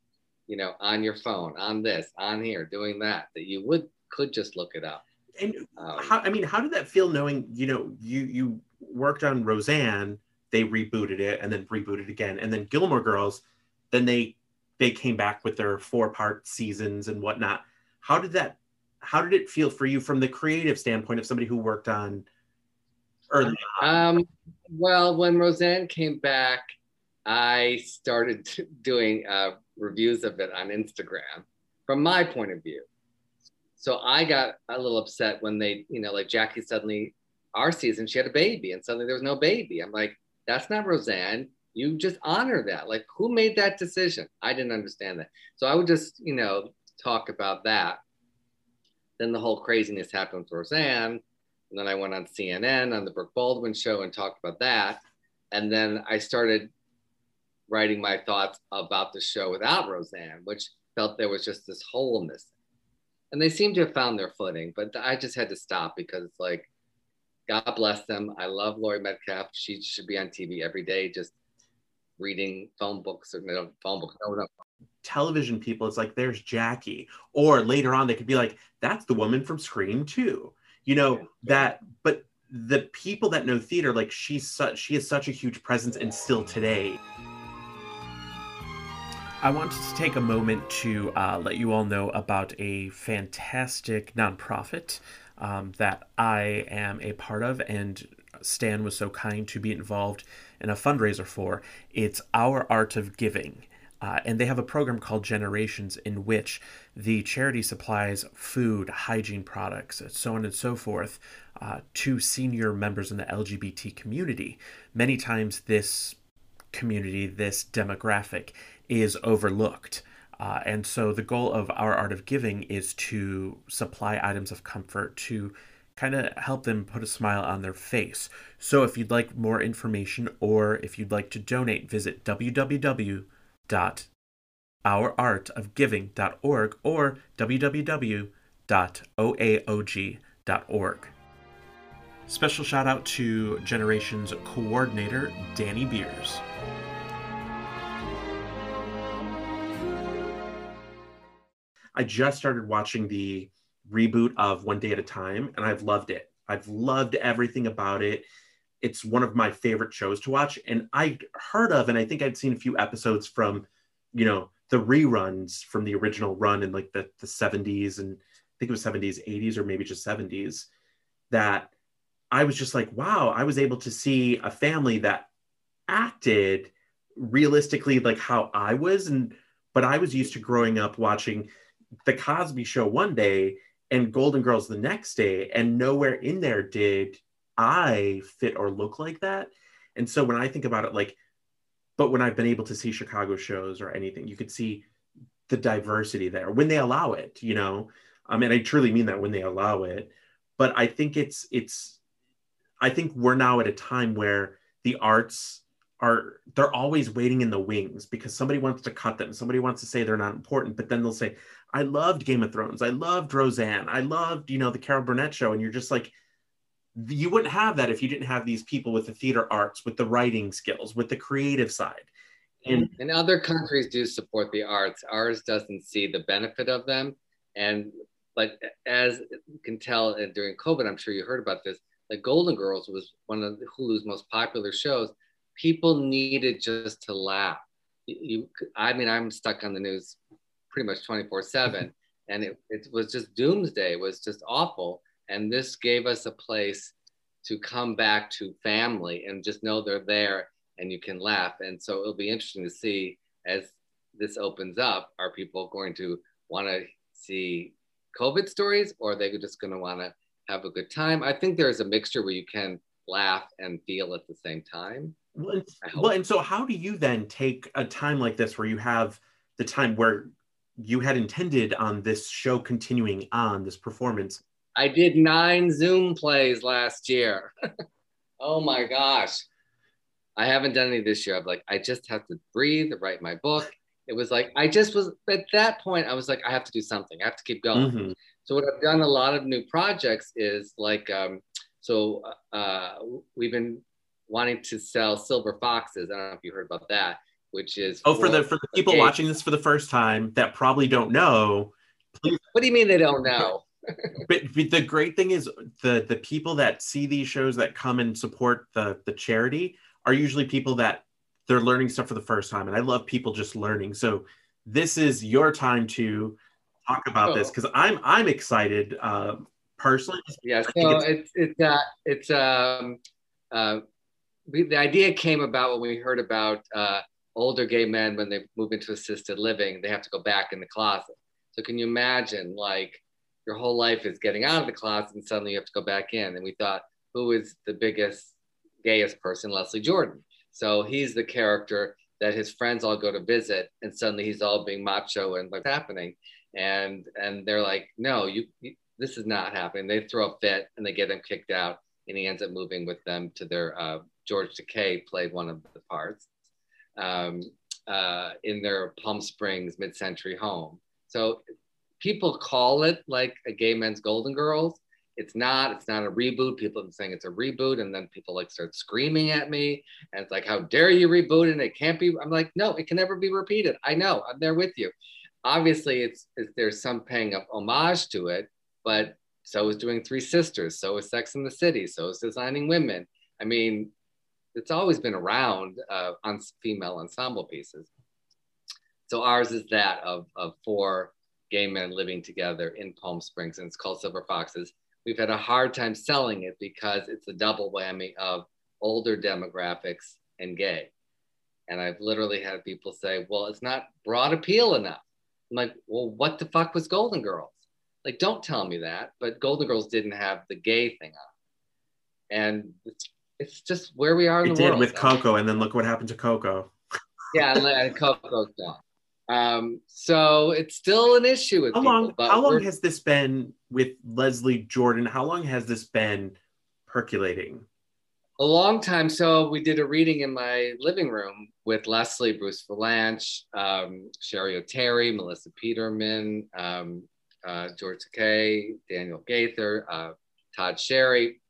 you know, on your phone, on this, on here, doing that. That you would could just look it up. and Um, how I mean, how did that feel knowing, you know, you you worked on Roseanne, they rebooted it and then rebooted again, and then Gilmore Girls, then they they came back with their four part seasons and whatnot. How did that how did it feel for you from the creative standpoint of somebody who worked on early Um, well, when Roseanne came back, I started doing uh, reviews of it on Instagram from my point of view. so I got a little upset when they, you know, like Jackie suddenly, our season, she had a baby and suddenly there was no baby. I'm like, that's not Roseanne. You just honor that. Like, who made that decision? I didn't understand that. So I would just, you know, talk about that. Then the whole craziness happened with Roseanne. And then I went on CNN on the Brooke Baldwin show and talked about that. And then I started writing my thoughts about the show without Roseanne, which felt there was just this hole missing. And they seem to have found their footing, but I just had to stop because it's like, God bless them. I love Laurie Metcalf. She should be on TV every day, just reading phone books or no phone books. No, no. Television people, it's like there's Jackie, or later on they could be like, that's the woman from Scream too. You know that, but the people that know theater, like she's such, she has such a huge presence, and still today. I wanted to take a moment to uh, let you all know about a fantastic nonprofit um, that I am a part of, and Stan was so kind to be involved in a fundraiser for. It's Our Art of Giving. Uh, and they have a program called Generations in which the charity supplies food, hygiene products, so on and so forth uh, to senior members in the LGBT community. Many times, this community, this demographic, is overlooked. Uh, and so the goal of our art of giving is to supply items of comfort to kind of help them put a smile on their face. So if you'd like more information or if you'd like to donate, visit www.ourartofgiving.org or www.oaog.org. Special shout out to Generations coordinator Danny Beers. I just started watching the reboot of One Day at a Time, and I've loved it. I've loved everything about it. It's one of my favorite shows to watch, and I heard of, and I think I'd seen a few episodes from, you know, the reruns from the original run in like the the 70s and I think it was 70s, 80s, or maybe just 70s. That I was just like, wow, I was able to see a family that acted realistically like how I was, and but I was used to growing up watching the Cosby Show one day and Golden Girls the next day, and nowhere in there did I fit or look like that. And so when I think about it, like, but when I've been able to see Chicago shows or anything, you could see the diversity there when they allow it, you know. Um, I mean, I truly mean that when they allow it. But I think it's it's I think we're now at a time where the arts are they're always waiting in the wings because somebody wants to cut them. Somebody wants to say they're not important but then they'll say i loved game of thrones. I loved roseanne. I loved you know the carol burnett show. And you're just like you wouldn't have that if you didn't have these people with the theater arts with the writing skills with the creative side. And and other countries do support the arts. Ours doesn't see the benefit of them. And like as you can tell during covid i'm sure you heard about this the golden girls was one of hulu's most popular shows people needed just to laugh. You, I mean, I'm stuck on the news pretty much 24 seven and it, it was just doomsday it was just awful. And this gave us a place to come back to family and just know they're there and you can laugh. And so it'll be interesting to see as this opens up, are people going to want to see COVID stories or are they just going to want to have a good time? I think there's a mixture where you can laugh and feel at the same time. Well, well, and so how do you then take a time like this where you have the time where you had intended on this show continuing on this performance? I did nine Zoom plays last year. oh my gosh. I haven't done any this year. I'm like, I just have to breathe, write my book. It was like, I just was at that point, I was like, I have to do something. I have to keep going. Mm-hmm. So, what I've done a lot of new projects is like, um, so uh, we've been wanting to sell silver foxes. I don't know if you heard about that, which is oh for the for the people watching this for the first time that probably don't know. Please. What do you mean they don't know? but, but the great thing is the the people that see these shows that come and support the the charity are usually people that they're learning stuff for the first time, and I love people just learning. So this is your time to talk about oh. this because I'm I'm excited uh, personally. Yeah, so it's it's uh, it's um uh, we, the idea came about when we heard about uh, older gay men when they move into assisted living, they have to go back in the closet. So can you imagine like your whole life is getting out of the closet and suddenly you have to go back in. And we thought, who is the biggest, gayest person? Leslie Jordan. So he's the character that his friends all go to visit, and suddenly he's all being macho and what's happening. And and they're like, no, you, you this is not happening. They throw a fit and they get him kicked out, and he ends up moving with them to their uh, George Takei played one of the parts um, uh, in their Palm Springs mid-century home. So people call it like a gay men's Golden Girls. It's not. It's not a reboot. People are saying it's a reboot, and then people like start screaming at me, and it's like, "How dare you reboot And It can't be." I'm like, "No, it can never be repeated." I know. I'm there with you. Obviously, it's, it's there's some paying of homage to it, but so is doing Three Sisters. So is Sex in the City. So is Designing Women. I mean, it's always been around uh, on female ensemble pieces. So ours is that of, of four gay men living together in Palm Springs, and it's called Silver Foxes. We've had a hard time selling it because it's a double whammy of older demographics and gay. And I've literally had people say, well, it's not broad appeal enough. I'm like, well, what the fuck was Golden Girls? Like, don't tell me that. But Golden Girls didn't have the gay thing on. And it's, just where we are in It the did world. with Coco, and then look what happened to Coco. Yeah, and Coco's gone. Um, so it's still an issue with How people. long? but How long has this been with Leslie Jordan? How long has this been percolating? a long time. So we did a reading in my living room with Leslie, Bruce Vilanch, um, Cheri Oteri, Melissa Peterman, um, uh, George Takei, Daniel Gaither, uh, Todd Sherry.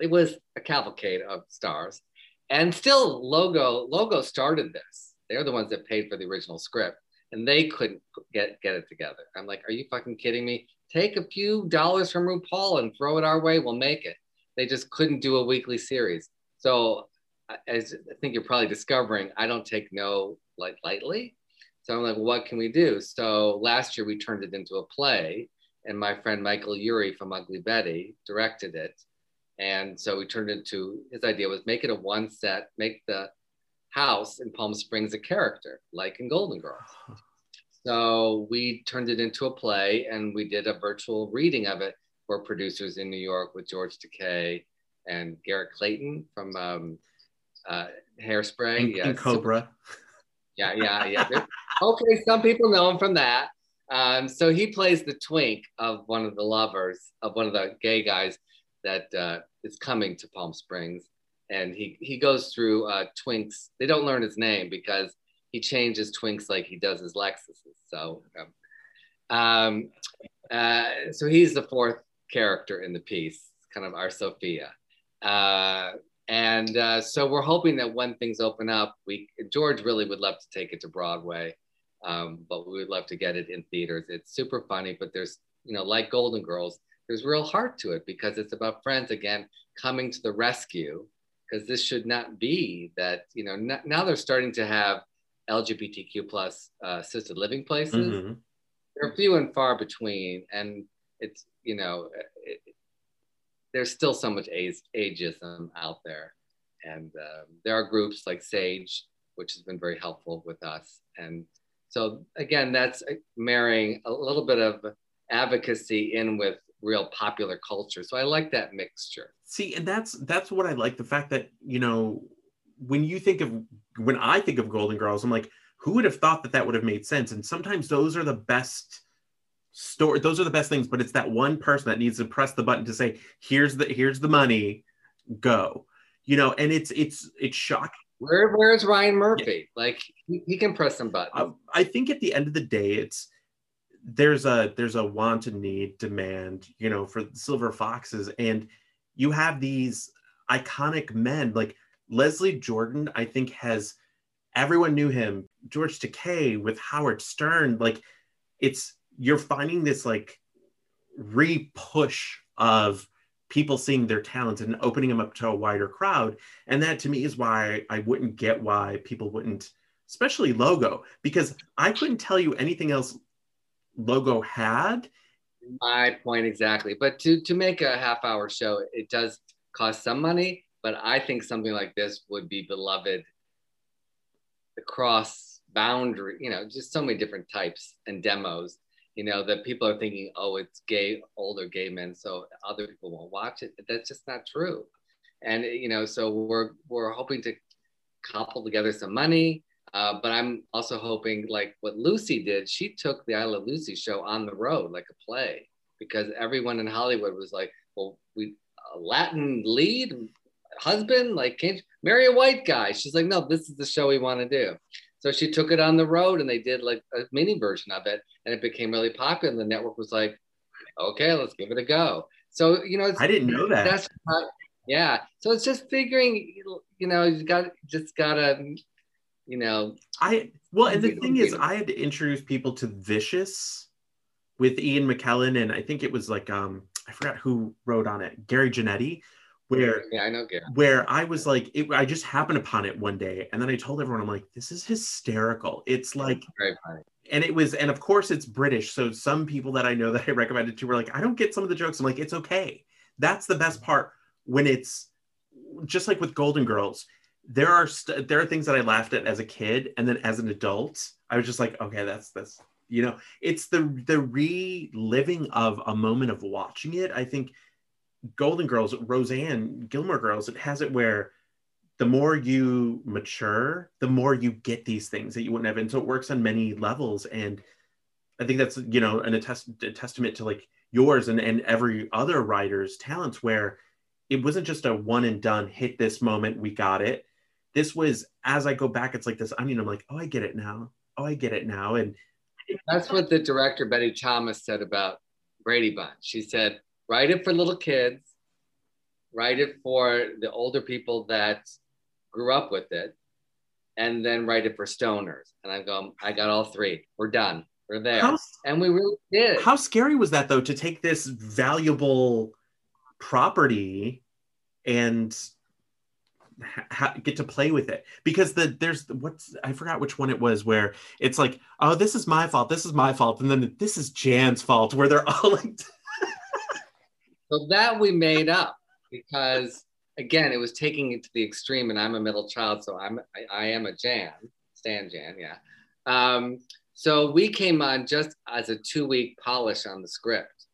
It was a cavalcade of stars. And still, Logo Logo started this. They're the ones that paid for the original script, and they couldn't get get it together. I'm like, are you fucking kidding me? Take a few dollars from RuPaul and throw it our way. We'll make it they just couldn't do a weekly series. So as I think you're probably discovering, I don't take no like lightly. So I'm like, what can we do? So last year we turned it into a play, and my friend Michael Urie from Ugly Betty directed it. And so we turned it into his idea was make it a one set, make the house in Palm Springs a character, like in Golden Girls. So we turned it into a play and we did a virtual reading of it for producers in New York with George Takei and Garrett Clayton from um, uh, Hairspray. And, yeah, and Cobra. yeah, yeah, yeah. Okay, some people know him from that. Um, so he plays the twink of one of the lovers of one of the gay guys that uh, is coming to Palm Springs, and he he goes through uh, twinks. They don't learn his name because he changes twinks like he does his Lexuses. So, um, um, uh, so he's the fourth character in the piece, kind of our Sophia. Uh, and uh, so we're hoping that when things open up, we George really would love to take it to Broadway, um, but we would love to get it in theaters. It's super funny, but there's you know like Golden Girls, there's real heart to it because it's about friends again coming to the rescue. Because this should not be that you know n- now they're starting to have LGBTQ plus uh, assisted living places. Mhm. They're few and far between, and it's you know it, there's still so much age, ageism out there and um, there are groups like sage which has been very helpful with us and so again that's uh, marrying a little bit of advocacy in with real popular culture so i like that mixture See, and that's that's what I like. The fact that you know, when you think of when I think of Golden Girls, I'm like, who would have thought that that would have made sense? And sometimes those are the best story. Those are the best things. But it's that one person that needs to press the button to say, "Here's the here's the money, go." You know, and it's it's it's shocking. where where's ryan murphy like he, he can press some buttons I, I think at the end of the day, it's there's a there's a want and need demand, you know, for silver foxes, and you have these iconic men like Leslie Jordan. I think has everyone knew him. George Takei with Howard Stern, like it's you're finding this like re-push of people seeing their talents and opening them up to a wider crowd and that to me is why i wouldn't get why people wouldn't especially logo because i couldn't tell you anything else logo had my point exactly but to to make a half hour show it does cost some money but i think something like this would be beloved across boundary you know just so many different types and demos you know, that people are thinking, oh, it's gay, older gay men, so other people won't watch it. That's just not true. And you know, so we're we're hoping to cobble together some money. Uh, but I'm also hoping, like what Lucy did, she took the I Love Lucy show on the road like a play because everyone in Hollywood was like, well, we a Latin lead husband, like can't you marry a white guy? She's like, no, this is the show we want to do. So she took it on the road and they did like a mini version of it and it became really popular. And the network was like, okay, let's give it a go. So, you know, it's, I didn't know that. that's not, yeah. So it's just figuring, you know, you got just gotta, you know, I well, and the thing is. I had to introduce people to Vicious with Ian McKellen, and I think it was like um I forgot who wrote on it, Gary Janetti, where yeah, I know, Gary. where I was like, it, I just happened upon it one day, and then I told everyone, I'm like, this is hysterical. It's like, Very funny. and it was, and of course it's British, so some people that I know that I recommended to were like, I don't get some of the jokes. I'm like, it's okay. That's the best part when it's just like with Golden Girls. There are st- there are things that I laughed at as a kid, and then as an adult, I was just like, okay, that's that's you know, it's the the reliving of a moment of watching it. I think Golden Girls, Roseanne, Gilmore Girls, it has it where the more you mature, the more you get these things that you wouldn't have, and so it works on many levels. And I think that's you know an attest- a testament to like yours and and every other writer's talents, where it wasn't just a one and done hit this moment we got it. This was as I go back, it's like this onion. I'm like, oh, I get it now. Oh, I get it now. And That's what the director Betty Thomas said about Brady Bunch. She said, write it for little kids, write it for the older people that grew up with it, and then write it for stoners. And I go, I got all three. We're done. We're there. how and we really did. how scary was that though to take this valuable property and ha- get to play with it because the there's what's I forgot which one it was where it's like oh this is my fault this is my fault and then this is Jan's fault where they're all like So that we made up because again, it was taking it to the extreme, and I'm a middle child, so I'm I, I am a Jan, Stan Jan, yeah. Um, so we came on just as a two week polish on the script,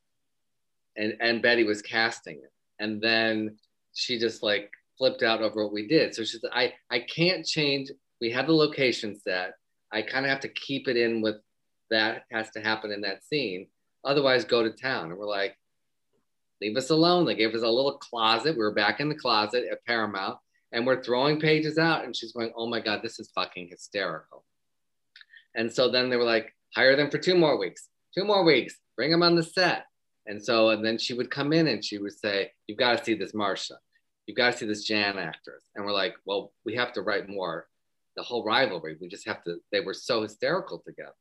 and and Betty was casting it, and then she just like flipped out over what we did. So she said, I I can't change. We have the location set. I kind of have to keep it in with that has to happen in that scene. Otherwise, go to town. And we're like, leave us alone. They gave us a little closet. We were back in the closet at Paramount and we're throwing pages out. And she's going, Oh my God, this is fucking hysterical. And so then they were like, hire them for two more weeks, two more weeks, bring them on the set. And so, and then she would come in and she would say, You've got to see this Marsha. You've got to see this Jan actress. And we're like, Well, we have to write more. The whole rivalry, we just have to, they were so hysterical together.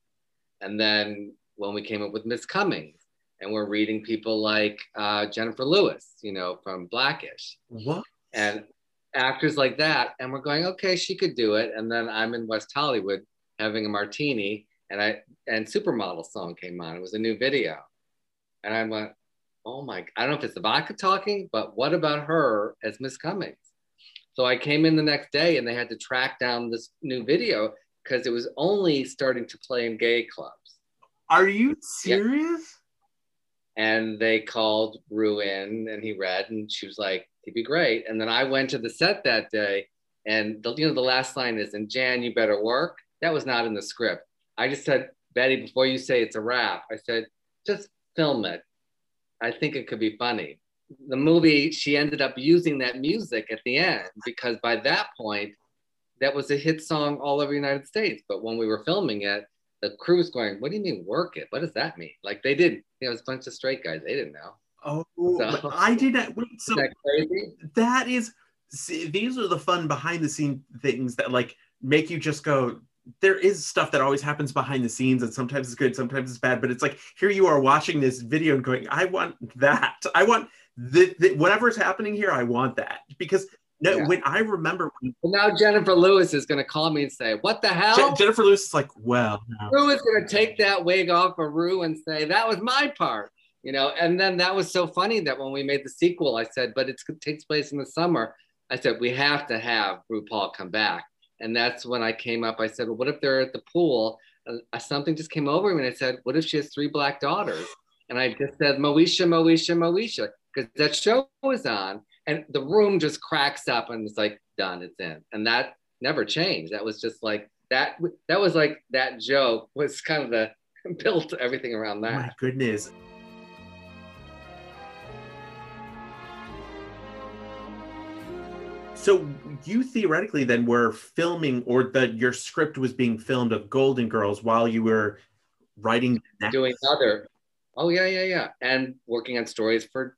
And then when we came up with Miss Cummings, and we're reading people like uh, Jennifer Lewis, you know, from Blackish, what and actors like that. And we're going, okay, she could do it. And then I'm in West Hollywood having a martini, and I and Supermodel song came on. It was a new video, and I went, oh my! I don't know if it's the vodka talking, but what about her as Miss Cummings? So I came in the next day, and they had to track down this new video because it was only starting to play in gay clubs. are you serious and they called Ru in and he read and she was like, he'd be great. And then I went to the set that day and the, you know, the last line is, and Jan, you better work. That was not in the script. I just said, Betty, before you say it's a wrap, I said, just film it. I think it could be funny. The movie, she ended up using that music at the end because by that point, that was a hit song all over the United States. But when we were filming it, the crew was going, What do you mean work it? What does that mean? Like they didn't, you know, it's a bunch of straight guys. They didn't know. oh So- I didn't wait so that crazy? that is see, these are the fun behind the scene things that like make you just go there is stuff that always happens behind the scenes and sometimes it's good sometimes it's bad but it's like here you are watching this video and going i want that i want the, the whatever's happening here i want that because no Yeah. when i remember when Well, now Jennifer Lewis is going to call me and say, What the hell? Je- jennifer lewis is like well no. Ru is going to take that wig off of Ru and say, That was my part. You know, and then that was so funny that when we made the sequel, I said, But it's, it takes place in the summer. I said, We have to have RuPaul come back. And that's when I came up. I said, Well, what if they're at the pool uh, something just came over me and I said, "What if she has three black daughters?" And I just said, "Moesha, Moesha, Moesha," because that show was on, and the room just cracks up, and it's like done, it's in, and that never changed. That was just like that. That was like that joke was kind of the built everything around that. My goodness. So you theoretically then were filming, or that your script was being filmed of Golden Girls while you were writing doing other. Oh yeah, yeah, yeah, and working on stories for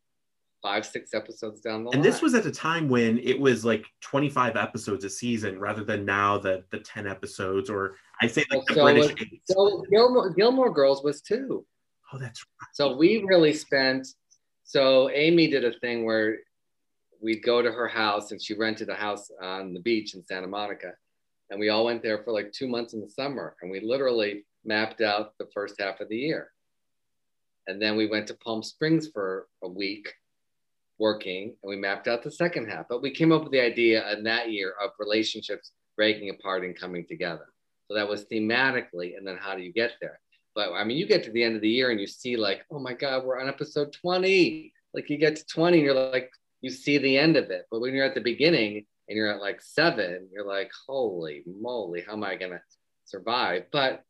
five, six episodes down the line. And this was at a time when it was like 25 episodes a season rather than now the the 10 episodes, or I say like the British was- so Gilmore, Gilmore Girls was two. Oh, that's right. So we really spent. So Amy did a thing where we'd go to her house, and she rented a house on the beach in Santa Monica, and we all went there for like two months in the summer, and we literally mapped out the first half of the year. And then we went to Palm Springs for a week working, and we mapped out the second half. But we came up with the idea in that year of relationships breaking apart and coming together. So that was thematically, and then how do you get there? But I mean, you get to the end of the year and you see like, oh my God, we're on episode 20. Like you get to 20 and you're like, you see the end of it. But when you're at the beginning and you're at like seven, you're like, holy moly, how am I gonna survive? But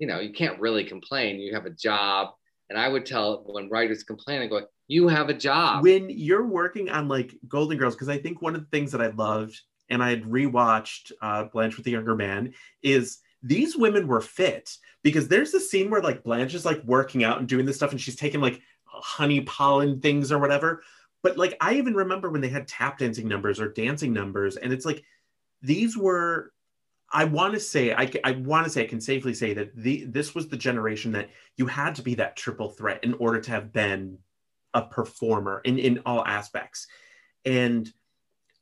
you know, you can't really complain. You have a job. And I would tell when writers complain, I go, you have a job. when you're working on like Golden Girls, because I think one of the things that I loved, and I had rewatched uh, Blanche with the Younger Man, is these women were fit because there's a scene where like Blanche is like working out and doing this stuff, and she's taking like honey pollen things or whatever. But like I even remember when they had tap dancing numbers or dancing numbers, and it's like these were. I want to say I, I want to say I can safely say that the this was the generation that you had to be that triple threat in order to have been a performer in, in all aspects. And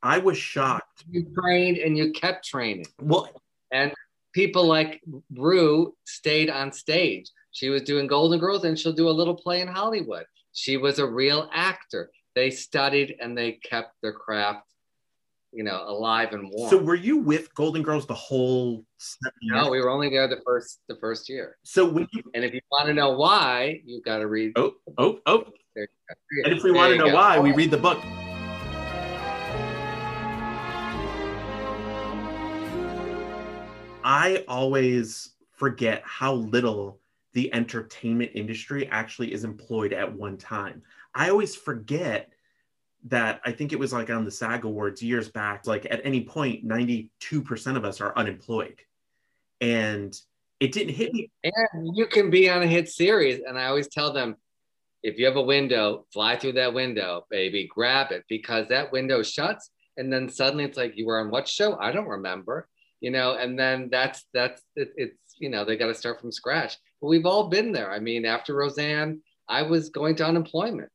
I was shocked. You trained and you kept training. Well, And people like Rue stayed on stage. She was doing Golden Girls and she'll do a little play in Hollywood. She was a real actor. They studied and they kept their craft, you know, alive and warm. so were you with Golden Girls the whole no, we were only there the first the first year. So when you And if you want to know why, you've got to read. oh oh oh, and if we there want to know go. why, we read the book. I always forget how little the entertainment industry actually is employed at one time. I always forget that I think it was like on the SAG Awards years back, like at any point, 92% of us are unemployed. And it didn't hit me. And you can be on a hit series. And I always tell them, if you have a window, fly through that window, baby, grab it because that window shuts. And then suddenly it's like, you were on what show? I don't remember, you know, and then that's, that's, it, it's, you know, they got to start from scratch. But we've all been there. I mean, after Roseanne, I was going to unemployment.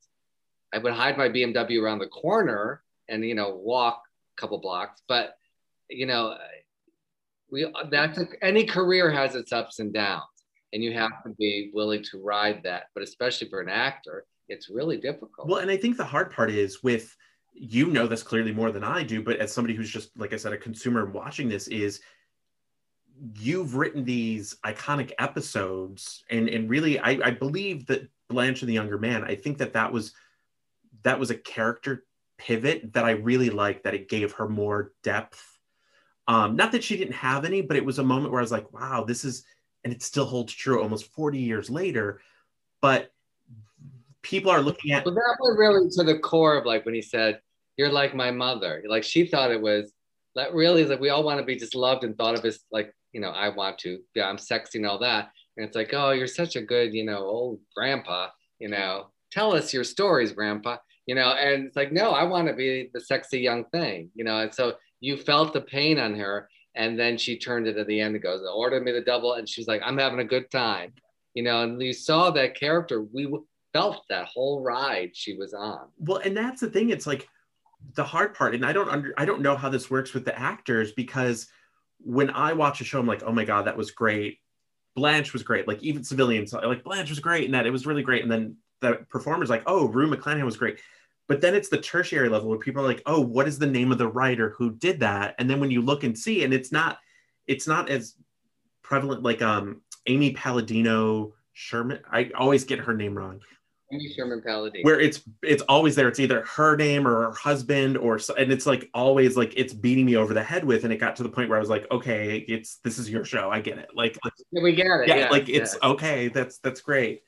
I would hide my BMW around the corner and, you know, walk a couple blocks. But, you know, we, that's a, any career has its ups and downs and you have to be willing to ride that. But especially for an actor, it's really difficult. Well, and I think the hard part is with you know this clearly more than I do, but as somebody who's just like I said, a consumer watching this is you've written these iconic episodes, and and really, I, I believe that Blanche and the Younger Man. I think that that was that was a character pivot that I really liked. That it gave her more depth. Um, not that she didn't have any, but it was a moment where I was like, wow, this is, and it still holds true almost 40 years later. But people are looking at Well, that was really to the core of like when he said, "You're like my mother." Like she thought it was that really is like we all want to be just loved and thought of as like you know I want to yeah I'm sexy and all that, and it's like oh you're such a good you know old grandpa you know tell us your stories grandpa you know and it's like no I want to be the sexy young thing you know and so you felt the pain on her and then she turned it at the end and goes order me the double and she's like I'm having a good time you know and you saw that character we felt that whole ride she was on. well and that's the thing it's like the hard part and i don't under i don't know how this works with the actors because when i watch a show i'm like oh my god that was great blanche was great like even civilians like blanche was great and that it was really great and then the performers like oh rue mcclanahan was great but then it's the tertiary level where people are like oh what is the name of the writer who did that and then when you look and see and it's not it's not as prevalent, like um Amy Palladino Sherman. I always get her name wrong. Amy Sherman Palladino. Where it's it's always there. It's either her name or her husband or so, and it's like always like it's beating me over the head with. And it got to the point where I was like, okay, it's this is your show. I get it. Like, like Yeah, we get it. yeah, Yeah, like it's okay. That's that's great.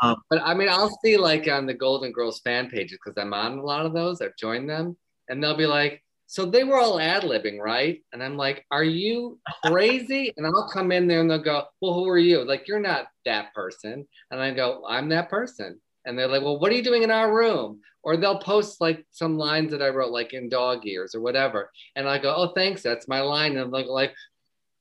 Um, But I mean, I'll see like on the Golden Girls fan pages because I'm on a lot of those. I've joined them, and they'll be like, "So they were all ad libbing, right?" And I'm like, "Are you crazy?" And I'll come in there and they'll go, "Well, who are you?" Like, you're not that person, and I go, "I'm that person." And they're like, "Well, what are you doing in our room?" Or they'll post like some lines that I wrote, like in dog ears or whatever, and I go, "Oh, thanks, that's my line." And they're like,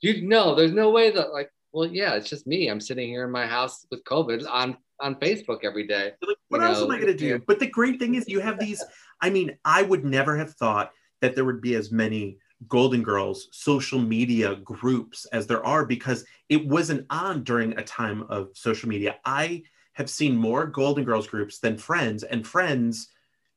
"You know, there's no way that like." Well, yeah, it's just me. I'm sitting here in my house with COVID on on Facebook every day. like, what else am I going to do? yeah. But the great thing is, you have these. I mean, I would never have thought that there would be as many Golden Girls social media groups as there are because it wasn't on during a time of social media. I have seen more Golden Girls groups than Friends, and Friends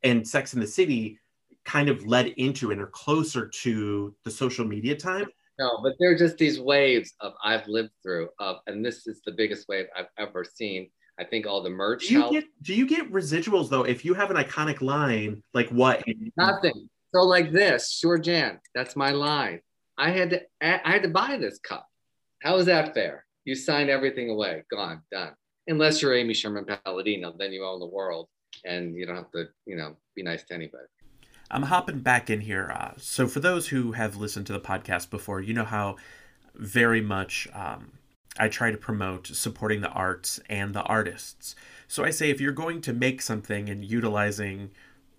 and Sex in the City kind of led into and are closer to the social media time. No, but they're just these waves of I've lived through of, and this is the biggest wave I've ever seen. I think all the merch Do you helped. get do you get residuals though if you have an iconic line like what? Nothing. So like this, sure, Jan, that's my line. I had to, I had to buy this cup. How is that fair? You signed everything away, gone, done. Unless you're Amy Sherman Palladino, then you own the world, and you don't have to, you know, be nice to anybody. I'm hopping back in here. Uh, so, for those who have listened to the podcast before, you know how very much um, I try to promote supporting the arts and the artists. So, I say if you're going to make something and utilizing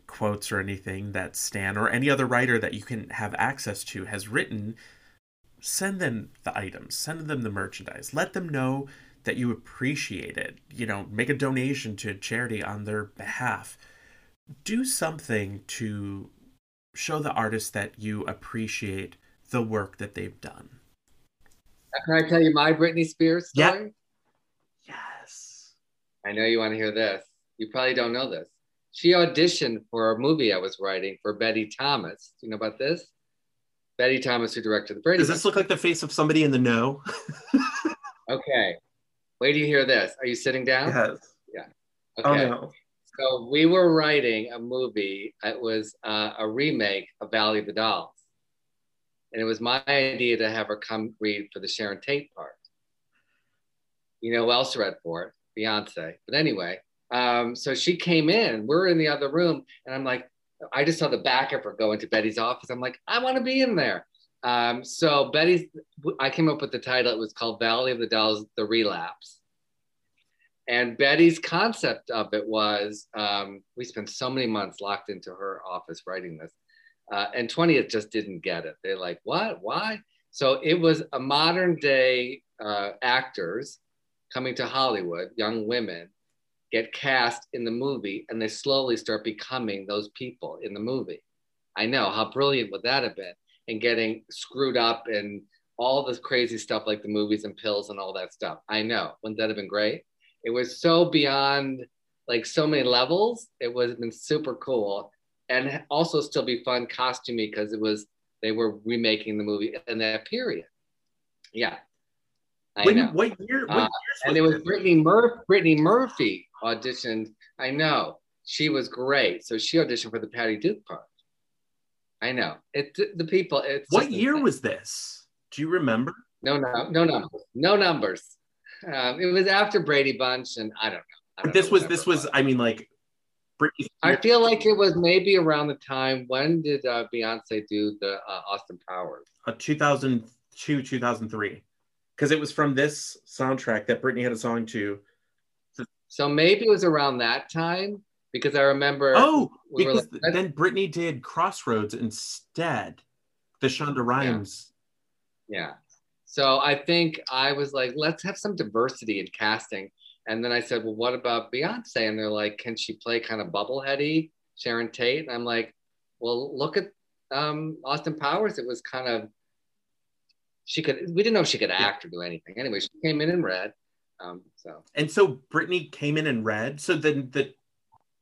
quotes or anything that Stan or any other writer that you can have access to has written, send them the items, send them the merchandise, let them know that you appreciate it. You know, make a donation to charity on their behalf do something to show the artist that you appreciate the work that they've done. Can I tell you my Britney Spears Yeah. story? Yes. I know you want to hear this. You probably don't know this. She auditioned for a movie I was writing for Betty Thomas. Do you know about this? Betty Thomas, who directed the Brady. Does this Bunch. look like the face of somebody in the know? Okay. Wait till you hear this. Are you sitting down? Yes. Yeah. Okay. Oh no. So we were writing a movie. It was uh, a remake of Valley of the Dolls, and it was my idea to have her come read for the Sharon Tate part. You know who else read for it? Beyonce. But anyway, um, so she came in. We're in the other room, and I'm like, I just saw the back of her go into Betty's office. I'm like, I want to be in there. Um, so Betty's, I came up with the title. It was called Valley of the Dolls: The Relapse. And Betty's concept of it was um, we spent so many months locked into her office writing this. Uh, and 20th just didn't get it. They're like, what? Why? So it was a modern day uh, actors coming to Hollywood, young women, get cast in the movie, and they slowly start becoming those people in the movie. I know. How brilliant would that have been? And getting screwed up and all this crazy stuff like the movies and pills and all that stuff. I know. Wouldn't that have been great? It was so beyond like so many levels. It would have been super cool and also still be fun costuming because it was they were remaking the movie in that period. Yeah. I When, know. what year? What Uh, and it was? Brittany Mur- Brittany Murphy auditioned. I know she was great, so she auditioned for the Patty Duke part. I know it. The people. It's What year insane. was this? Do you remember? no no no numbers no numbers. Um, it was after Brady Bunch, and I don't know. I don't This know was this was I mean like Britney I feel like it was maybe around the time when did uh, Beyonce do the uh, Austin Powers? uh, 2002 2003 because it was from this soundtrack that Britney had a song to. So maybe it was around that time because I remember. Oh, we because like, then Britney did Crossroads instead. The Shonda Rhimes. Yeah. So I think I was like, let's have some diversity in casting. And then I said, well, what about Beyonce? And they're like, can she play kind of bubbleheady Sharon Tate? And I'm like, well, look at um, Austin Powers. It was kind of, she could, we didn't know she could act or do anything. Anyway, she came in and read. Um, so And so Britney came in and read. So then the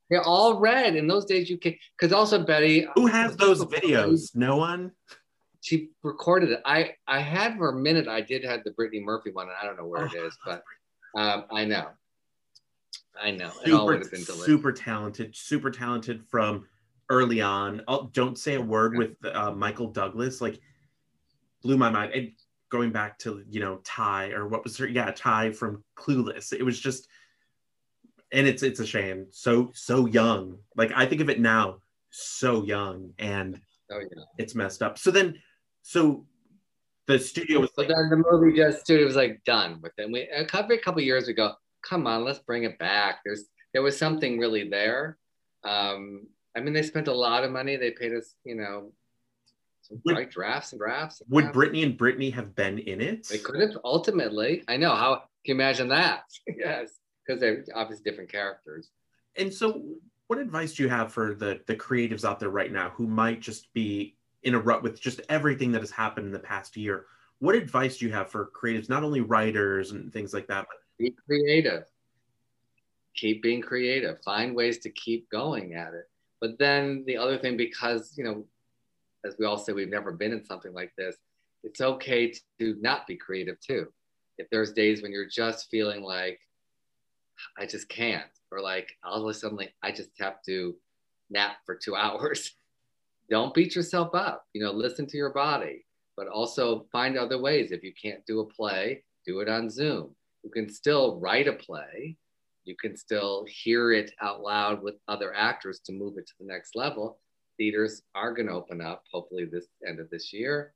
they're all red. in those days. You can, because also Betty, who has those videos? No one. she recorded it. I I had for a minute. I did have the Brittany Murphy one, and I don't know where it Oh, is, but um, I know, I know. It all would super, have been delicious. super talented, super talented from early on. Oh, don't say a word with uh, Michael Douglas. Like blew my mind. And going back to you know Tai or what was her? Yeah, Tai from Clueless. It was just, and it's it's a shame. So so young. Like I think of it now, so young, and Oh yeah. it's messed up. So then, so the studio was But like, then the movie just studio was like done with it. And we a couple a couple years ago, come on, let's bring it back. There's there was something really there. Um, I mean, they spent a lot of money. They paid us, you know, some Would- drafts and drafts. And would drafts. Brittany and Brittany have been in it? They could have ultimately. I know how. Can you imagine that? yes, because they're obviously different characters. And so, what advice do you have for the the creatives out there right now who might just be in a rut with just everything that has happened in the past year? What advice do you have for creatives, not only writers and things like that, but Be creative. Keep being creative. Find ways to keep going at it. But then the other thing, because you know, as we all say, we've never been in something like this. It's okay to not be creative too. If there's days when you're just feeling like I just can't, or like all of a sudden like, I just have to nap for two hours. Don't beat yourself up. You know, listen to your body, but also find other ways. If you can't do a play, do it on Zoom. You can still write a play. You can still hear it out loud with other actors to move it to the next level. Theaters are going to open up, hopefully, this end of this year,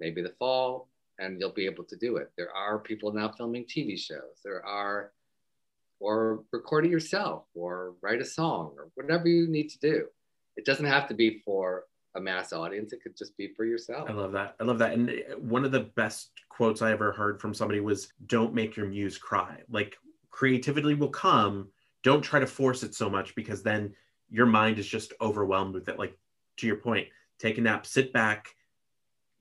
maybe the fall, and you'll be able to do it. There are people now filming TV shows. There are, or record it yourself, or write a song, or whatever you need to do. It doesn't have to be for a mass audience. It could just be for yourself. I love that. I love that. And one of the best quotes I ever heard from somebody was, "Don't make your muse cry." Like creativity will come. Don't try to force it so much because then your mind is just overwhelmed with it. Like to your point, take a nap, sit back,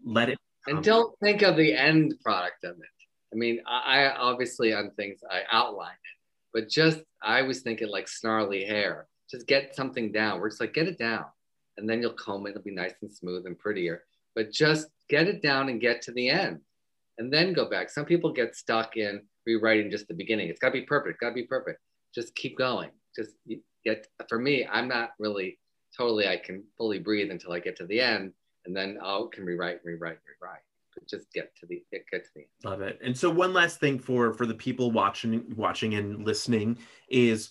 let it. and don't think of the end product of it. I mean, I, I obviously on things I outline it, but just I was thinking like snarly hair. Just get something down. We're just like get it down, and then you'll comb it. It'll be nice and smooth and prettier. But just get it down and get to the end, and then go back. Some people get stuck in rewriting just the beginning. It's got to be perfect. Got to be perfect. Just keep going. Just get. For me, I'm not really totally. I can fully breathe until I get to the end, and then I can rewrite, and rewrite, and rewrite. Just get to the get, get to the end. Love it. And so one last thing for for the people watching watching and listening is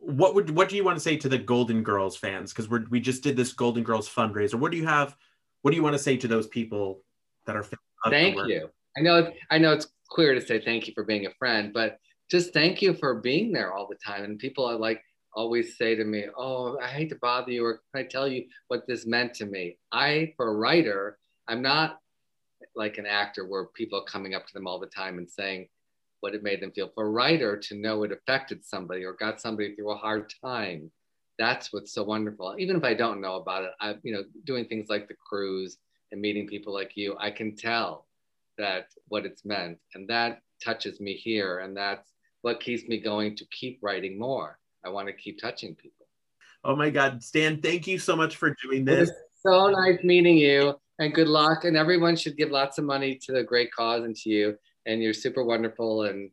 what would what do you want to say to the Golden Girls fans? Because we're we just did this Golden Girls fundraiser. What do you have? What do you want to say to those people that are fans of the Thank you. I know I know it's clear to say thank you for being a friend, but just thank you for being there all the time. And people are like always say to me, "Oh, I hate to bother you, or can I tell you what this meant to me?" I, for a writer, I'm not like an actor where people are coming up to them all the time and saying what it made them feel. For a writer to know it affected somebody or got somebody through a hard time, that's what's so wonderful. Even if I don't know about it, I, you know, doing things like the cruise and meeting people like you, I can tell that what it's meant, and that touches me here, and that's what keeps me going to keep writing more. I want to keep touching people. Oh my God, Stan! Thank you so much for doing this. so nice meeting you, and good luck. And everyone should give lots of money to the great cause and to you. And you're super wonderful. And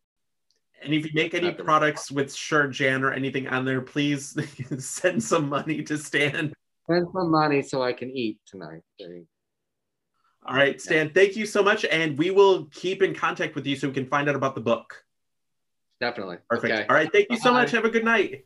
And if you make any Nothing. products with Sure Jan or anything on there, please send some money to Stan. Send some money so I can eat tonight. All right, Stan. Thank you so much, and we will keep in contact with you so we can find out about the book. Definitely. Perfect. Okay. All right. Thank you so Bye. much. Have a good night.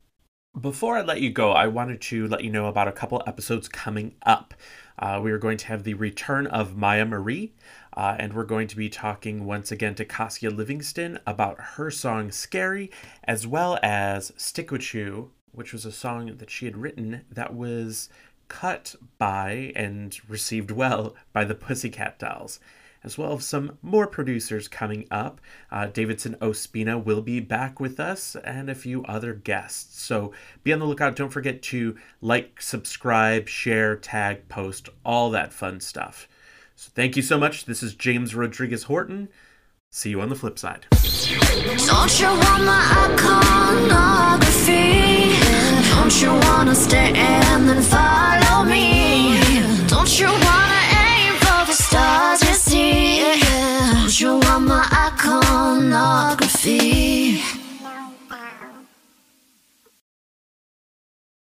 Before I let you go, I wanted to let you know about a couple episodes coming up. Uh, we are going to have the return of Maya Marie, uh, and we're going to be talking once again to Cassia Livingston about her song Scary, as well as Stick With You, which was a song that she had written that was cut by and received well by the Pussycat Dolls as well as some more producers coming up. Uh, Davidson Ospina will be back with us and a few other guests. So be on the lookout. Don't forget to like, subscribe, share, tag, post, all that fun stuff. So thank you so much. This is James Rodriguez Horton. See you on the flip side. Don't you want my iconography? Don't you wanna and follow me? Don't you wanna aim for the stars you see? Don't you want my iconography?